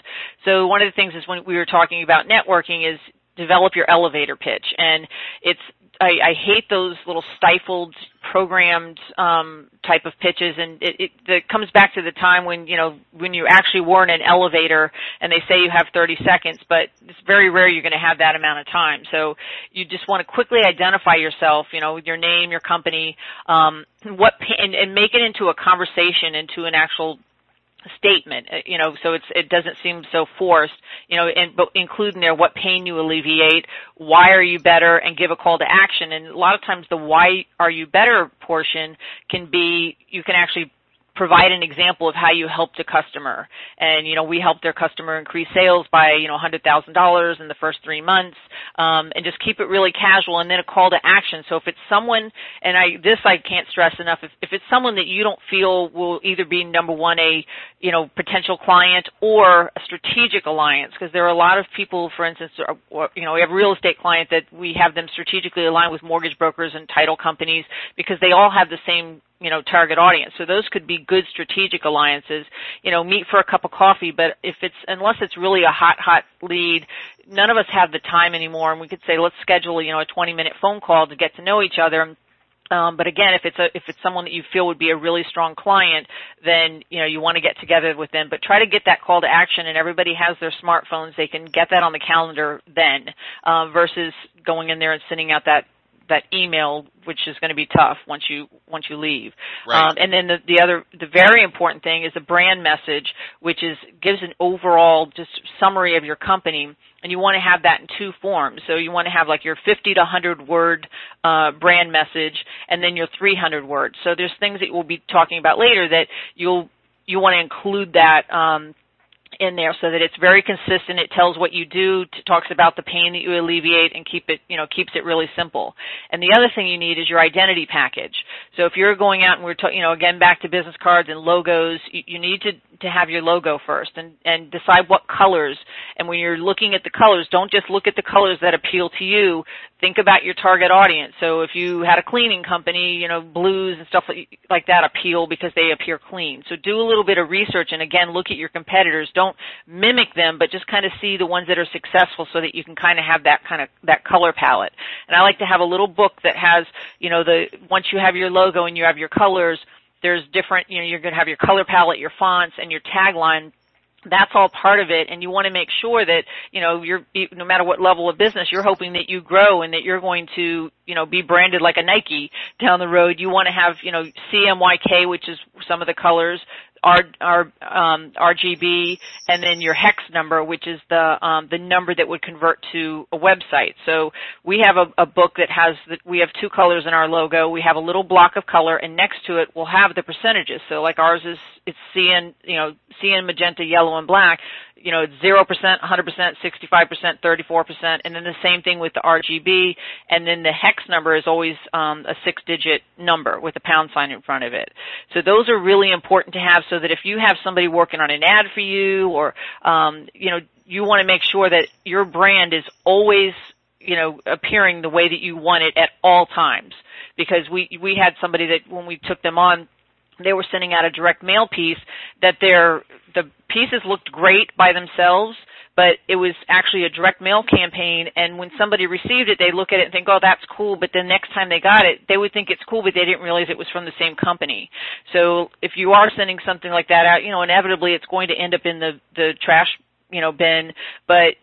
Speaker 2: So one of the things is when we were talking about networking is develop your elevator pitch and it's I, I hate those little stifled programmed um, type of pitches, and it, it, it comes back to the time when you know when you actually were in an elevator and they say you have 30 seconds, but it's very rare you're going to have that amount of time. So you just want to quickly identify yourself, you know, with your name, your company, um, what, and, and make it into a conversation, into an actual statement uh, you know so it's it doesn't seem so forced you know and but include in there what pain you alleviate why are you better and give a call to action. And a lot of times the why are you better portion can be you can actually provide an example of how you helped a customer. And, you know, we helped their customer increase sales by, you know, $100,000 in the first three months, um, and just keep it really casual and then a call to action. So if it's someone, and I, this I can't stress enough, if, if it's someone that you don't feel will either be number one, a, you know, potential client or a strategic alliance, because there are a lot of people, for instance, you know, we have real estate client that we have them strategically aligned with mortgage brokers and title companies because they all have the same you know target audience so those could be good strategic alliances you know meet for a cup of coffee but if it's unless it's really a hot hot lead none of us have the time anymore and we could say let's schedule you know a 20 minute phone call to get to know each other um, but again, if it's a if it's someone that you feel would be a really strong client, then you know you want to get together with them. But try to get that call to action, and everybody has their smartphones; they can get that on the calendar then, uh, versus going in there and sending out that that email, which is going to be tough once you once you leave.
Speaker 1: Right.
Speaker 2: Um, and then the, the other, the very important thing is a brand message, which is gives an overall just summary of your company. And you want to have that in two forms. So you want to have like your 50 to 100 word uh, brand message, and then your 300 words. So there's things that we'll be talking about later that you'll you want to include that. Um, in there so that it's very consistent. It tells what you do, talks about the pain that you alleviate, and keep it, you know, keeps it really simple. And the other thing you need is your identity package. So if you're going out and we're, ta- you know, again back to business cards and logos, you, you need to to have your logo first and and decide what colors. And when you're looking at the colors, don't just look at the colors that appeal to you. Think about your target audience. So if you had a cleaning company, you know, blues and stuff like, that appeal because they appear clean. So do a little bit of research and again look at your competitors. Don't mimic them, but just kind of see the ones that are successful so that you can kind of have that kind of that color palette. And I like to have a little book that has, you know, the once you have your logo and you have your colors, there's different, you know, you're going to have your color palette, your fonts, and your tagline that's all part of it and you want to make sure that you know you're no matter what level of business you're hoping that you grow and that you're going to you know be branded like a Nike down the road. You want to have you know CMYK which is some of the colors R, R, um, RGB, and then your hex number, which is the um, the number that would convert to a website. So we have a, a book that has the, we have two colors in our logo. We have a little block of color, and next to it we'll have the percentages. So like ours is it's cyan you know cyan magenta, yellow, and black you know, 0%, 100%, 65%, 34%, and then the same thing with the RGB, and then the hex number is always um, a six-digit number with a pound sign in front of it. So those are really important to have so that if you have somebody working on an ad for you or, um, you know, you want to make sure that your brand is always, you know, appearing the way that you want it at all times. Because we, we had somebody that when we took them on, they were sending out a direct mail piece that their the pieces looked great by themselves but it was actually a direct mail campaign and when somebody received it they look at it and think oh that's cool but the next time they got it they would think it's cool but they didn't realize it was from the same company. So if you are sending something like that out you know inevitably it's going to end up in the the trash you know bin but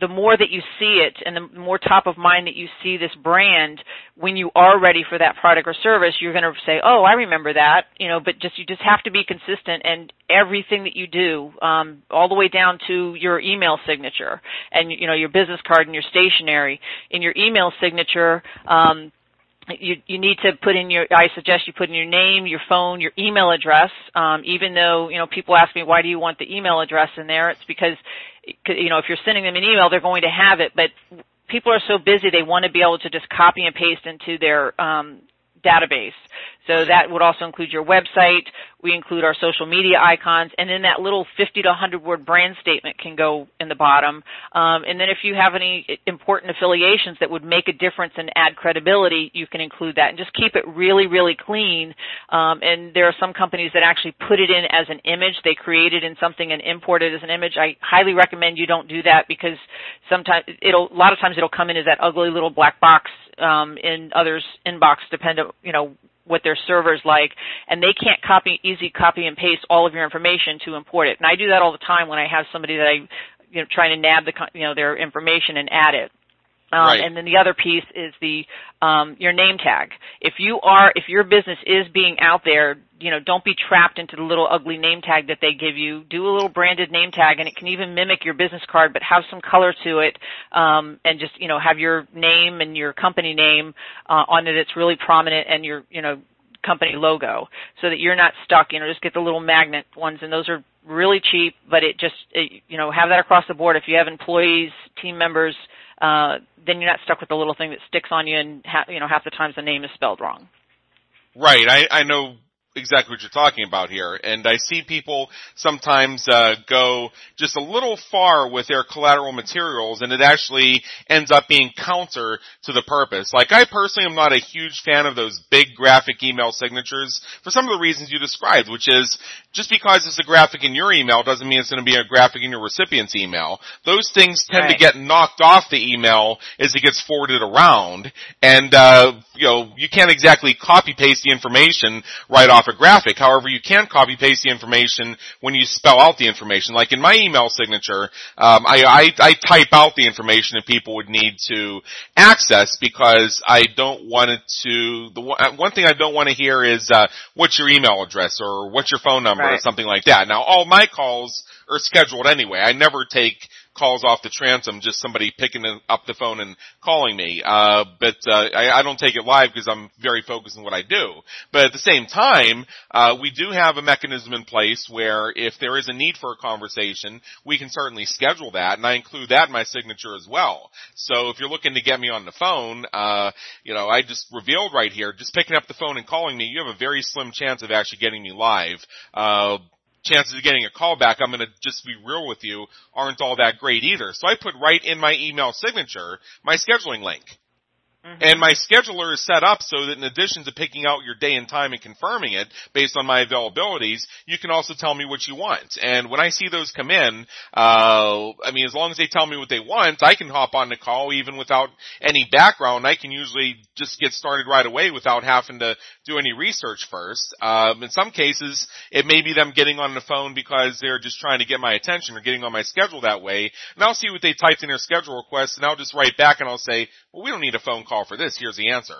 Speaker 2: the more that you see it and the more top of mind that you see this brand when you are ready for that product or service you're going to say oh i remember that you know but just you just have to be consistent and everything that you do um, all the way down to your email signature and you know your business card and your stationery. In your email signature um, you you need to put in your I suggest you put in your name, your phone, your email address. Um, even though you know people ask me why do you want the email address in there, it's because you know if you're sending them an email, they're going to have it. But people are so busy they want to be able to just copy and paste into their um, database. So that would also include your website. We include our social media icons, and then that little 50 to 100 word brand statement can go in the bottom. Um, and then if you have any important affiliations that would make a difference and add credibility, you can include that, and just keep it really, really clean. Um, and there are some companies that actually put it in as an image. They create it in something and import it as an image. I highly recommend you don't do that because sometimes it'll, a lot of times it'll come in as that ugly little black box um, in others' inbox, depending, you know, what their server's like, and they can't copy easy copy and paste all of your information to import it. And I do that all the time when I have somebody that I you know trying to nab the you know their information and add it. Um,
Speaker 1: right.
Speaker 2: And then the other piece is the um, your name tag. If you are, if your business is being out there, you know, don't be trapped into the little ugly name tag that they give you. Do a little branded name tag, and it can even mimic your business card, but have some color to it, um, and just you know have your name and your company name uh, on it. It's really prominent, and your you know company logo so that you're not stuck. You know, just get the little magnet ones, and those are really cheap. But it just it, you know have that across the board. If you have employees, team members, uh, then you're not stuck with the little thing that sticks on you, and ha- you know half the times the name is spelled wrong.
Speaker 1: Right. I, I know exactly what you're talking about here. And I see people sometimes uh, go just a little far with their collateral materials, and it actually ends up being counter to the purpose. Like I personally am not a huge fan of those big graphic email signatures for some of the reasons you described, which is just because it's a graphic in your email doesn't mean it's going to be a graphic in your recipient's email. Those things tend right. to get knocked off the email as it gets forwarded around, and uh, you know you can't exactly copy paste the information right off a graphic. However, you can copy paste the information when you spell out the information. Like in my email signature, um, I, I, I type out the information that people would need to access because I don't want it to. The one, uh, one thing I don't want to hear is uh, what's your email address or what's your phone number right. or something like that. Now, all my calls are scheduled anyway. I never take calls off the transom, just somebody picking up the phone and calling me. Uh, but uh, I, I don't take it live because I'm very focused on what I do. But at the same time, uh, we do have a mechanism in place where if there is a need for a conversation, we can certainly schedule that, and I include that in my signature as well. So if you're looking to get me on the phone, uh, you know, I just revealed right here, just picking up the phone and calling me, you have a very slim chance of actually getting me live. Uh, chances of getting a call back, I'm going to just be real with you, aren't all that great either. So I put right in my email signature my scheduling link. Mm-hmm. And my scheduler is set up so that in addition to picking out your day and time and confirming it based on my availabilities, you can also tell me what you want. And when I see those come in, uh, I mean, as long as they tell me what they want, I can hop on the call even without any background. I can usually just get started right away without having to do any research first. Um, in some cases, it may be them getting on the phone because they're just trying to get my attention or getting on my schedule that way. And I'll see what they typed in their schedule request and I'll just write back and I'll say, well, we don't need a phone call for this. Here's the answer.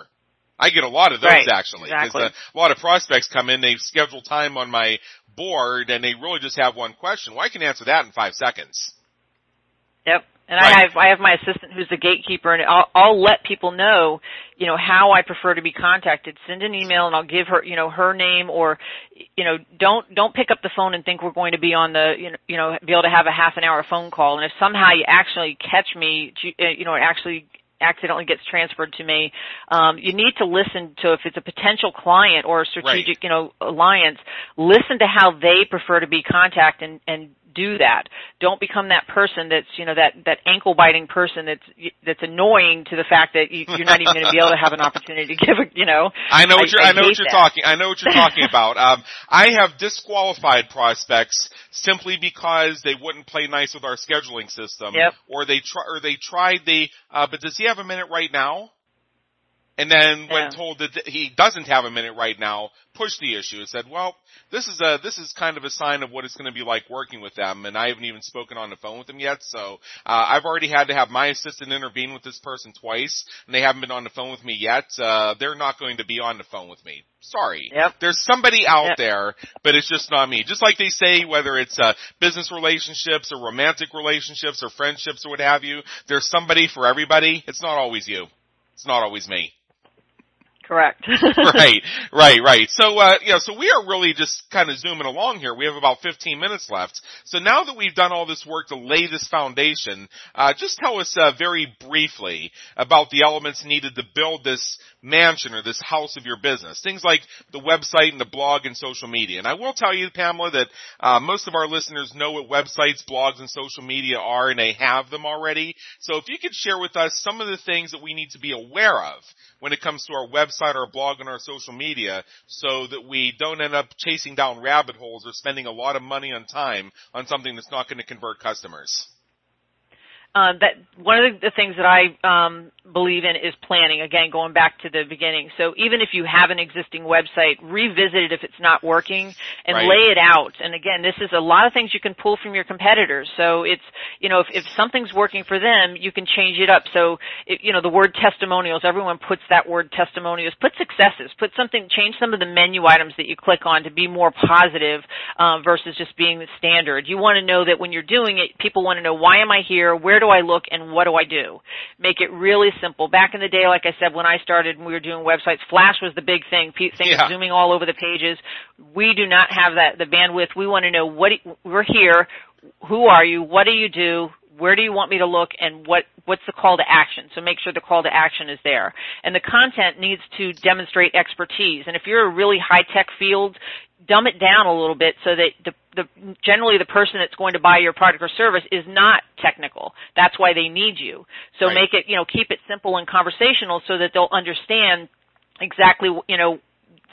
Speaker 1: I get a lot of those
Speaker 2: right,
Speaker 1: actually
Speaker 2: exactly.
Speaker 1: a lot of prospects come in, they schedule time on my board, and they really just have one question. Well, I can answer that in five seconds.
Speaker 2: Yep. And
Speaker 1: right.
Speaker 2: I have I have my assistant who's the gatekeeper, and I'll, I'll let people know, you know, how I prefer to be contacted. Send an email, and I'll give her, you know, her name, or, you know, don't don't pick up the phone and think we're going to be on the, you know, you know, be able to have a half an hour phone call. And if somehow you actually catch me, you know, actually accidentally gets transferred to me. Um, you need to listen to if it's a potential client or a strategic,
Speaker 1: right.
Speaker 2: you know, alliance. Listen to how they prefer to be contacted and, and do that. Don't become that person that's you know that that ankle biting person that's that's annoying to the fact that you, are not even going to be able to have an opportunity to give a you know.
Speaker 1: I know what you're.
Speaker 2: I,
Speaker 1: I know what you're
Speaker 2: that.
Speaker 1: talking. I know what you're talking [laughs] about. Um, I have disqualified prospects simply because they wouldn't play nice with our scheduling system,
Speaker 2: yep.
Speaker 1: or they try or they tried the. Uh, but does he have a minute right now? And then when
Speaker 2: yeah.
Speaker 1: told that he doesn't have a minute right now, pushed the issue and said, well, this is a, this is kind of a sign of what it's going to be like working with them. And I haven't even spoken on the phone with them yet. So, uh, I've already had to have my assistant intervene with this person twice and they haven't been on the phone with me yet. Uh, they're not going to be on the phone with me. Sorry.
Speaker 2: Yep.
Speaker 1: There's somebody out
Speaker 2: yep.
Speaker 1: there, but it's just not me. Just like they say, whether it's, uh, business relationships or romantic relationships or friendships or what have you, there's somebody for everybody. It's not always you. It's not always me.
Speaker 2: Correct. [laughs]
Speaker 1: right, right, right. So, uh, yeah, so we are really just kind of zooming along here. We have about 15 minutes left. So now that we've done all this work to lay this foundation, uh, just tell us, uh, very briefly about the elements needed to build this mansion or this house of your business. Things like the website and the blog and social media. And I will tell you, Pamela, that, uh, most of our listeners know what websites, blogs, and social media are and they have them already. So if you could share with us some of the things that we need to be aware of when it comes to our website, our blog, and our social media so that we don't end up chasing down rabbit holes or spending a lot of money on time on something that's not going to convert customers.
Speaker 2: Uh, that one of the, the things that I um, believe in is planning. Again, going back to the beginning. So even if you have an existing website, revisit it if it's not working and
Speaker 1: right.
Speaker 2: lay it out. And again, this is a lot of things you can pull from your competitors. So it's you know if, if something's working for them, you can change it up. So it, you know the word testimonials. Everyone puts that word testimonials. Put successes. Put something. Change some of the menu items that you click on to be more positive uh, versus just being the standard. You want to know that when you're doing it, people want to know why am I here? Where where do I look and what do I do? Make it really simple. Back in the day, like I said, when I started and we were doing websites, Flash was the big thing. Things yeah. zooming all over the pages. We do not have that, the bandwidth. We want to know what, we're here. Who are you? What do you do? where do you want me to look and what what's the call to action so make sure the call to action is there and the content needs to demonstrate expertise and if you're a really high tech field dumb it down a little bit so that the, the generally the person that's going to buy your product or service is not technical that's why they need you so
Speaker 1: right.
Speaker 2: make it you know keep it simple and conversational so that they'll understand exactly you know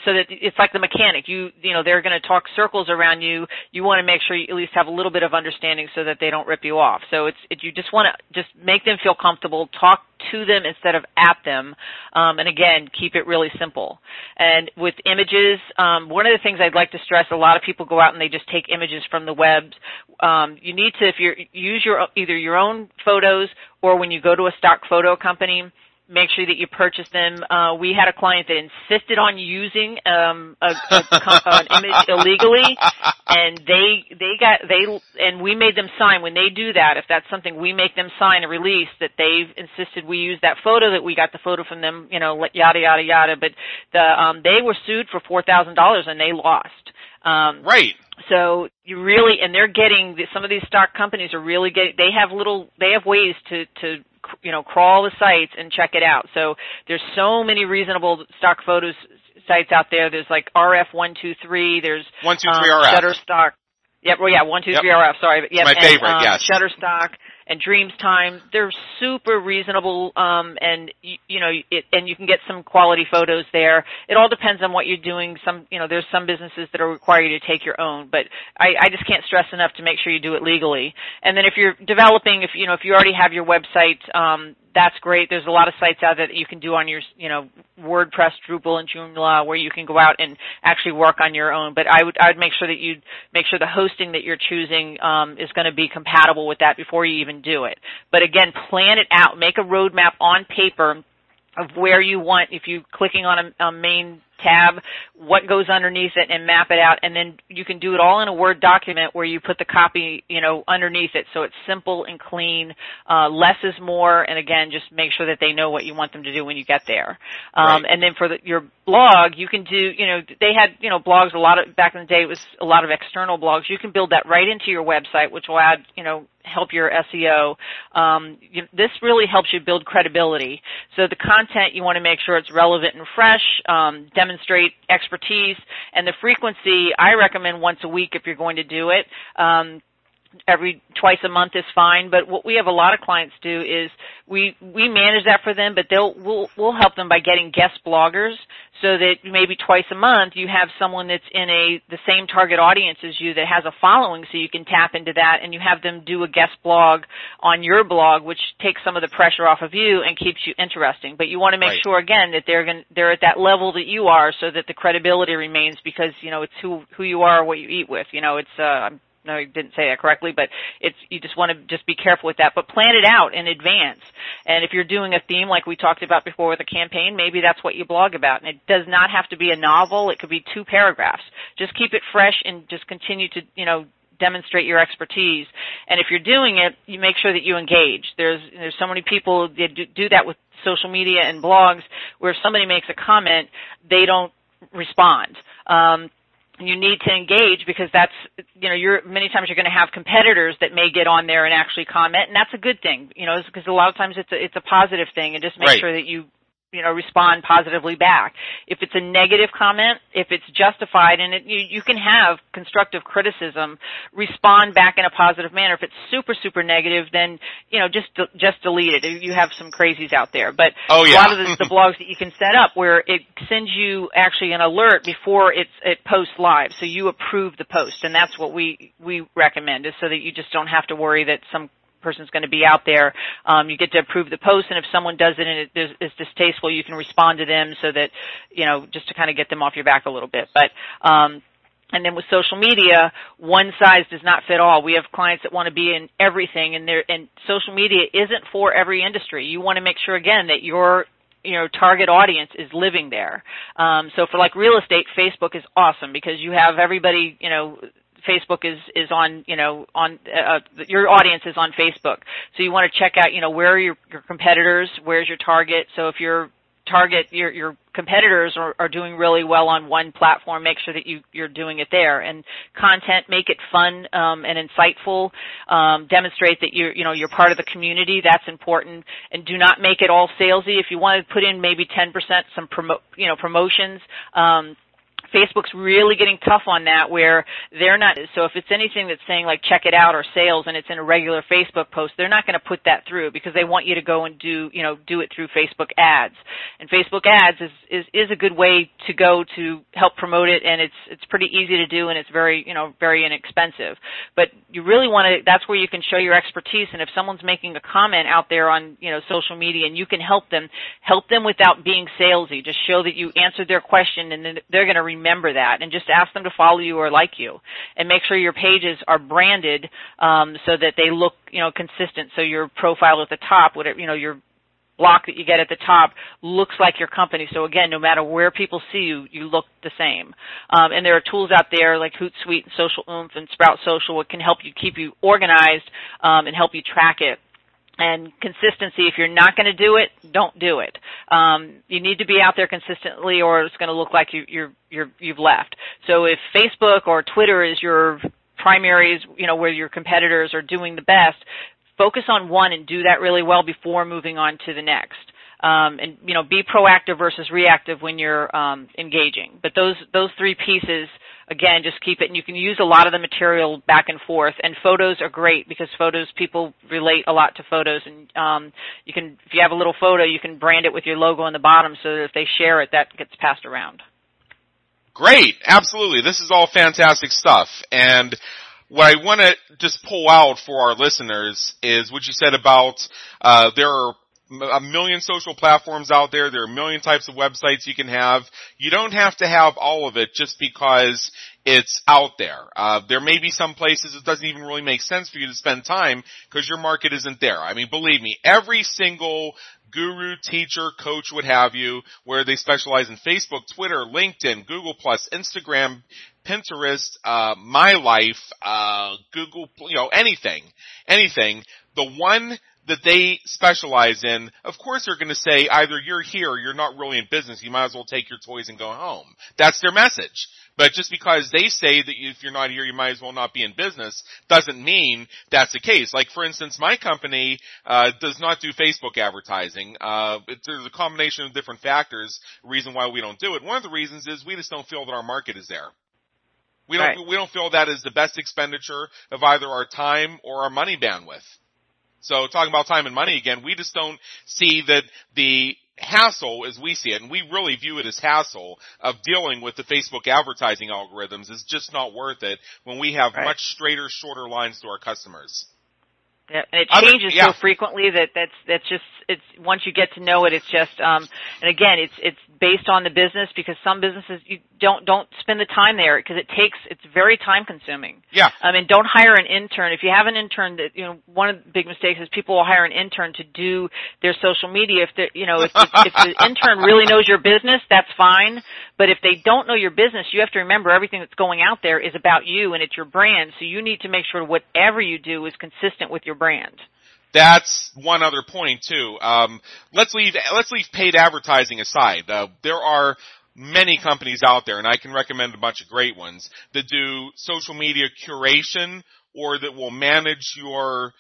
Speaker 2: so that it's like the mechanic. You you know they're going to talk circles around you. You want to make sure you at least have a little bit of understanding so that they don't rip you off. So it's it, you just want to just make them feel comfortable. Talk to them instead of at them. Um, and again, keep it really simple. And with images, um, one of the things I'd like to stress: a lot of people go out and they just take images from the web. Um, you need to if you use your either your own photos or when you go to a stock photo company make sure that you purchase them. Uh, we had a client that insisted on using um, a, a, [laughs] an image illegally, and they they got they and we made them sign when they do that. If that's something we make them sign a release that they've insisted we use that photo that we got the photo from them, you know, yada yada yada. But the um, they were sued for four thousand dollars and they lost.
Speaker 1: Um, right.
Speaker 2: So you really, and they're getting some of these stock companies are really getting. They have little, they have ways to to you know crawl the sites and check it out. So there's so many reasonable stock photos sites out there. There's like RF one two three. There's
Speaker 1: one two three um, RF.
Speaker 2: Shutterstock. Yep. Well, yeah, one two three
Speaker 1: yep.
Speaker 2: RF. Sorry, but
Speaker 1: yep. My
Speaker 2: and,
Speaker 1: favorite.
Speaker 2: Um,
Speaker 1: yes.
Speaker 2: Shutterstock and Dreamstime. They're super reasonable, um, and you, you know, it, and you can get some quality photos there. It all depends on what you're doing. Some, you know, there's some businesses that are require you to take your own, but I, I just can't stress enough to make sure you do it legally. And then if you're developing, if you know, if you already have your website, um, that's great. There's a lot of sites out there that you can do on your, you know, WordPress, Drupal, and Joomla, where you can go out and actually work on your own. But I would, I would make sure that you make sure the hosting that you're choosing um, is going to be compatible with that before you even do it. But again, plan it out. Make a roadmap on paper of where you want. If you're clicking on a, a main tab, what goes underneath it and map it out and then you can do it all in a Word document where you put the copy, you know, underneath it so it's simple and clean. Uh, less is more and again, just make sure that they know what you want them to do when you get there. Um,
Speaker 1: right.
Speaker 2: and then for the, your blog, you can do, you know, they had, you know, blogs a lot of, back in the day it was a lot of external blogs. You can build that right into your website which will add, you know, help your SEO. Um, you, this really helps you build credibility. So the content you want to make sure it's relevant and fresh. Um, demonstrate expertise and the frequency I recommend once a week if you're going to do it. Um, every twice a month is fine but what we have a lot of clients do is we we manage that for them but they'll we'll we'll help them by getting guest bloggers so that maybe twice a month you have someone that's in a the same target audience as you that has a following so you can tap into that and you have them do a guest blog on your blog which takes some of the pressure off of you and keeps you interesting but you want to make
Speaker 1: right.
Speaker 2: sure again that they're going they're at that level that you are so that the credibility remains because you know it's who who you are what you eat with you know it's uh I'm no, I didn't say that correctly, but it's you just want to just be careful with that. But plan it out in advance. And if you're doing a theme like we talked about before with a campaign, maybe that's what you blog about. And it does not have to be a novel. It could be two paragraphs. Just keep it fresh and just continue to you know demonstrate your expertise. And if you're doing it, you make sure that you engage. There's there's so many people that do that with social media and blogs where if somebody makes a comment, they don't respond. Um, you need to engage because that's you know you're many times you're going to have competitors that may get on there and actually comment and that's a good thing you know because a lot of times it's a it's a positive thing and just make
Speaker 1: right.
Speaker 2: sure that you you know respond positively back. If it's a negative comment if it's justified and it, you, you can have constructive criticism respond back in a positive manner. If it's super super negative then you know just just delete it. You have some crazies out there. But
Speaker 1: oh, yeah.
Speaker 2: a lot of the, the blogs that you can set up where it sends you actually an alert before it's it posts live. So you approve the post and that's what we we recommend is so that you just don't have to worry that some person's going to be out there. Um, you get to approve the post, and if someone does it and it is, is distasteful, you can respond to them so that you know just to kind of get them off your back a little bit. But um, and then with social media, one size does not fit all. We have clients that want to be in everything, and and social media isn't for every industry. You want to make sure again that your you know target audience is living there. Um, so for like real estate, Facebook is awesome because you have everybody you know Facebook is is on you know on uh, your audience is on Facebook. So you want to check out you know where are your your competitors, where's your target. So if you're target your your competitors are, are doing really well on one platform make sure that you you're doing it there and content make it fun um, and insightful um, demonstrate that you're you know you're part of the community that's important and do not make it all salesy if you want to put in maybe 10% some promo you know promotions um, Facebook's really getting tough on that where they're not, so if it's anything that's saying like check it out or sales and it's in a regular Facebook post, they're not going to put that through because they want you to go and do, you know, do it through Facebook ads. And Facebook ads is, is, is a good way to go to help promote it and it's, it's pretty easy to do and it's very, you know, very inexpensive. But you really want to, that's where you can show your expertise and if someone's making a comment out there on, you know, social media and you can help them, help them without being salesy. Just show that you answered their question and then they're going to remember that and just ask them to follow you or like you and make sure your pages are branded um, so that they look you know consistent so your profile at the top whatever you know your block that you get at the top looks like your company. So again, no matter where people see you, you look the same. Um, and there are tools out there like Hootsuite and Social Oomph and Sprout Social that can help you keep you organized um, and help you track it and consistency if you're not going to do it don't do it. Um, you need to be out there consistently or it's going to look like you, you're you're you've left. So if facebook or twitter is your primaries you know where your competitors are doing the best focus on one and do that really well before moving on to the next. Um, and you know be proactive versus reactive when you're um, engaging. But those those three pieces again, just keep it. And you can use a lot of the material back and forth. And photos are great because photos, people relate a lot to photos. And um, you can, if you have a little photo, you can brand it with your logo on the bottom so that if they share it, that gets passed around.
Speaker 1: Great, absolutely. This is all fantastic stuff. And what I want to just pull out for our listeners is what you said about uh, there are a million social platforms out there. There are a million types of websites you can have. You don't have to have all of it just because it's out there. Uh, there may be some places it doesn't even really make sense for you to spend time because your market isn't there. I mean, believe me, every single guru, teacher, coach, what have you, where they specialize in Facebook, Twitter, LinkedIn, Google Plus, Instagram, Pinterest, uh, My Life, uh, Google, you know, anything, anything. The one that they specialize in, of course they're going to say either you're here or you're not really in business. You might as well take your toys and go home. That's their message. But just because they say that if you're not here, you might as well not be in business, doesn't mean that's the case. Like for instance, my company uh, does not do Facebook advertising. Uh, there's a combination of different factors. Reason why we don't do it. One of the reasons is we just don't feel that our market is there. We don't. Right. We don't feel that is the best expenditure of either our time or our money bandwidth. So talking about time and money again, we just don't see that the hassle as we see it, and we really view it as hassle of dealing with the Facebook advertising algorithms is just not worth it when we have right. much straighter, shorter lines to our customers.
Speaker 2: Yeah, and it changes yeah. so frequently that that's that's just it's once you get to know it, it's just um and again it's it's based on the business because some businesses you don't don't spend the time there because it takes it's very time consuming.
Speaker 1: Yeah.
Speaker 2: I mean, don't hire an intern if you have an intern that you know one of the big mistakes is people will hire an intern to do their social media if they you know if, if, if the [laughs] intern really knows your business that's fine but if they don't know your business you have to remember everything that's going out there is about you and it's your brand so you need to make sure whatever you do is consistent with your brand.
Speaker 1: That's one other point too. Um, let's leave let's leave paid advertising aside. Uh, there are many companies out there, and I can recommend a bunch of great ones that do social media curation or that will manage your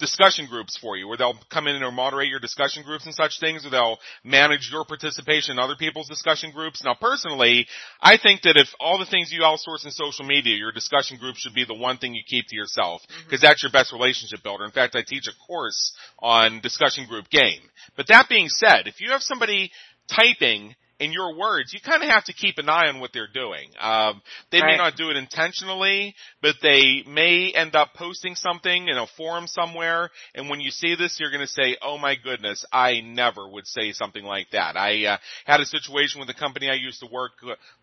Speaker 1: discussion groups for you, where they'll come in and moderate your discussion groups and such things, or they'll manage your participation in other people's discussion groups. Now, personally, I think that if all the things you outsource in social media, your discussion group should be the one thing you keep to yourself, because mm-hmm. that's your best relationship builder. In fact, I teach a course on discussion group game. But that being said, if you have somebody typing in your words, you kind of have to keep an eye on what they're doing. Um, they right. may not do it intentionally, but they may end up posting something in a forum somewhere, and when you see this, you're going to say, "Oh my goodness, I never would say something like that." I uh, had a situation with a company I used to work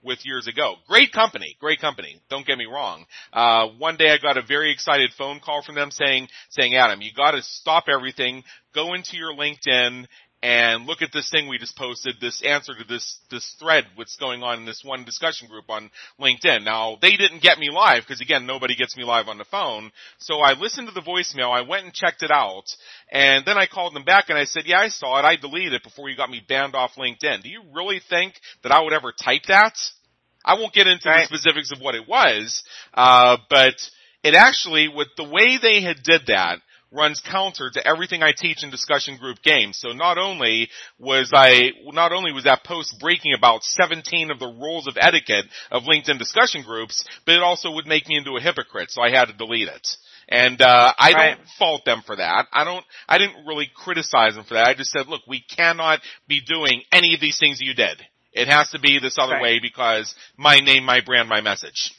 Speaker 1: with years ago. Great company, great company. Don't get me wrong. Uh, one day I got a very excited phone call from them saying, saying, "Adam, you got to stop everything, go into your LinkedIn and look at this thing we just posted, this answer to this, this thread, what's going on in this one discussion group on LinkedIn. Now, they didn't get me live, because again, nobody gets me live on the phone, so I listened to the voicemail, I went and checked it out, and then I called them back and I said, yeah, I saw it, I deleted it before you got me banned off LinkedIn. Do you really think that I would ever type that? I won't get into right. the specifics of what it was, uh, but it actually, with the way they had did that, runs counter to everything I teach in discussion group games. So not only was I, not only was that post breaking about 17 of the rules of etiquette of LinkedIn discussion groups, but it also would make me into a hypocrite, so I had to delete it. And uh, I don't fault them for that. I don't. I didn't really criticize them for that. I just said, look, we cannot be doing any of these things you did. It has to be this other right. way because my name, my brand, my message.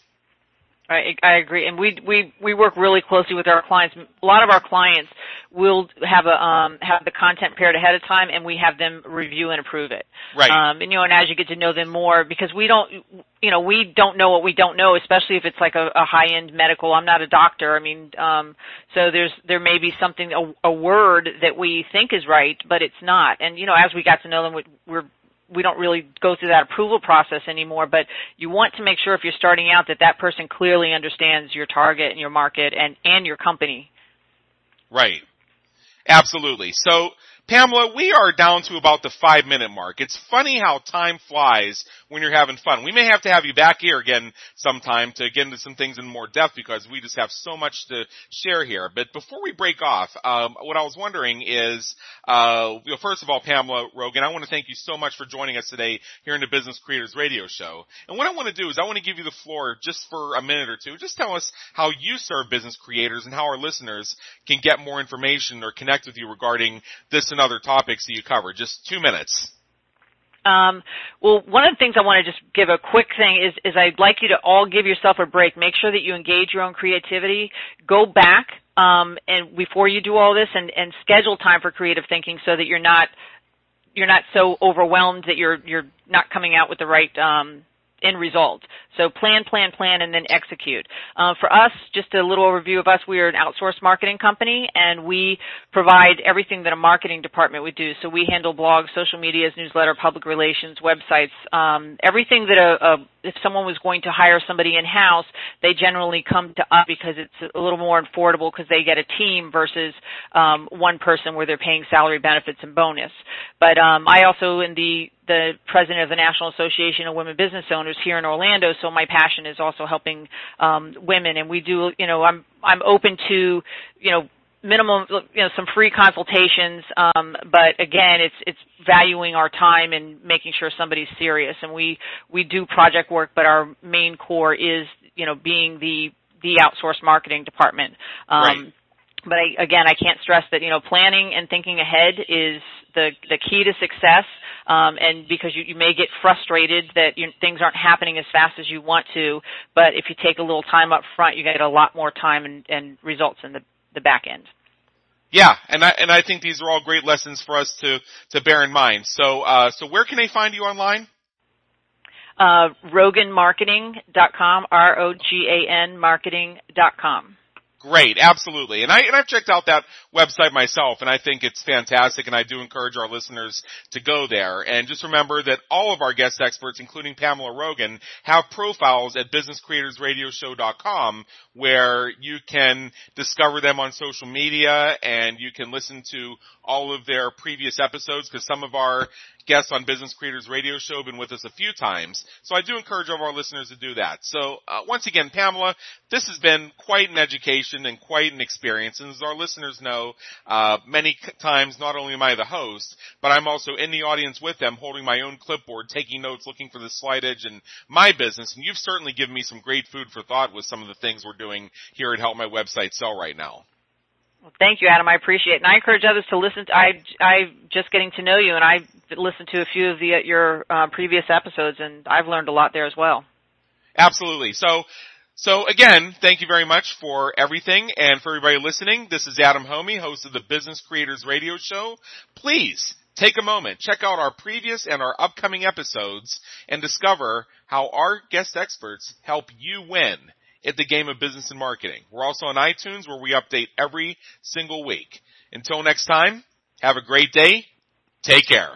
Speaker 2: I, I agree, and we we we work really closely with our clients. A lot of our clients will have a um, have the content paired ahead of time, and we have them review and approve it.
Speaker 1: Right.
Speaker 2: Um, and you know, and as you get to know them more, because we don't, you know, we don't know what we don't know, especially if it's like a, a high end medical. I'm not a doctor. I mean, um, so there's there may be something a, a word that we think is right, but it's not. And you know, as we got to know them, we're we don't really go through that approval process anymore, but you want to make sure if you're starting out that that person clearly understands your target and your market and, and your company.
Speaker 1: Right. Absolutely. So Pamela, we are down to about the five minute mark. It's funny how time flies when you're having fun. We may have to have you back here again sometime to get into some things in more depth because we just have so much to share here. But before we break off, um, what I was wondering is, uh, first of all, Pamela Rogan, I want to thank you so much for joining us today here in the Business Creators Radio Show. And what I want to do is I want to give you the floor just for a minute or two. Just tell us how you serve business creators and how our listeners can get more information or connect with you regarding this and other topics that you cover. Just two minutes.
Speaker 2: Um, well, one of the things I want to just give a quick thing is, is I'd like you to all give yourself a break. Make sure that you engage your own creativity. Go back um, and before you do all this, and, and schedule time for creative thinking so that you're not you're not so overwhelmed that you're you're not coming out with the right um, end result. So plan, plan, plan, and then execute. Uh, for us, just a little overview of us, we are an outsourced marketing company, and we provide everything that a marketing department would do. So we handle blogs, social medias, newsletter, public relations, websites, um, everything that a, a if someone was going to hire somebody in house, they generally come to us because it's a little more affordable because they get a team versus um, one person where they're paying salary, benefits, and bonus. But um, I also, in the the president of the National Association of Women Business Owners here in Orlando, so my passion is also helping um, women. And we do, you know, I'm I'm open to, you know, minimum, you know, some free consultations. Um, but again, it's it's valuing our time and making sure somebody's serious. And we we do project work, but our main core is, you know, being the the outsourced marketing department.
Speaker 1: Um, right
Speaker 2: but I, again, I can't stress that you know planning and thinking ahead is the the key to success. Um, and because you, you may get frustrated that you, things aren't happening as fast as you want to, but if you take a little time up front, you get a lot more time and, and results in the the back end.
Speaker 1: Yeah, and I and I think these are all great lessons for us to to bear in mind. So uh, so where can they find you online?
Speaker 2: Uh, RoganMarketing.com, R-O-G-A-N marketing.com.
Speaker 1: Great, absolutely. And I and I've checked out that website myself and I think it's fantastic and I do encourage our listeners to go there. And just remember that all of our guest experts, including Pamela Rogan, have profiles at businesscreatorsradioshow.com where you can discover them on social media and you can listen to all of their previous episodes because some of our guests on Business Creators Radio Show been with us a few times. So I do encourage all of our listeners to do that. So uh, once again, Pamela, this has been quite an education and quite an experience. And as our listeners know, uh, many times not only am I the host, but I'm also in the audience with them, holding my own clipboard, taking notes, looking for the slide edge in my business. And you've certainly given me some great food for thought with some of the things we're doing here at Help My Website Sell right now.
Speaker 2: Well, thank you, Adam. I appreciate it, and I encourage others to listen. To, I I just getting to know you, and I listened to a few of the your uh, previous episodes, and I've learned a lot there as well.
Speaker 1: Absolutely. So, so again, thank you very much for everything, and for everybody listening. This is Adam Hommey, host of the Business Creators Radio Show. Please take a moment, check out our previous and our upcoming episodes, and discover how our guest experts help you win at the game of business and marketing. We're also on iTunes where we update every single week. Until next time, have a great day Take care.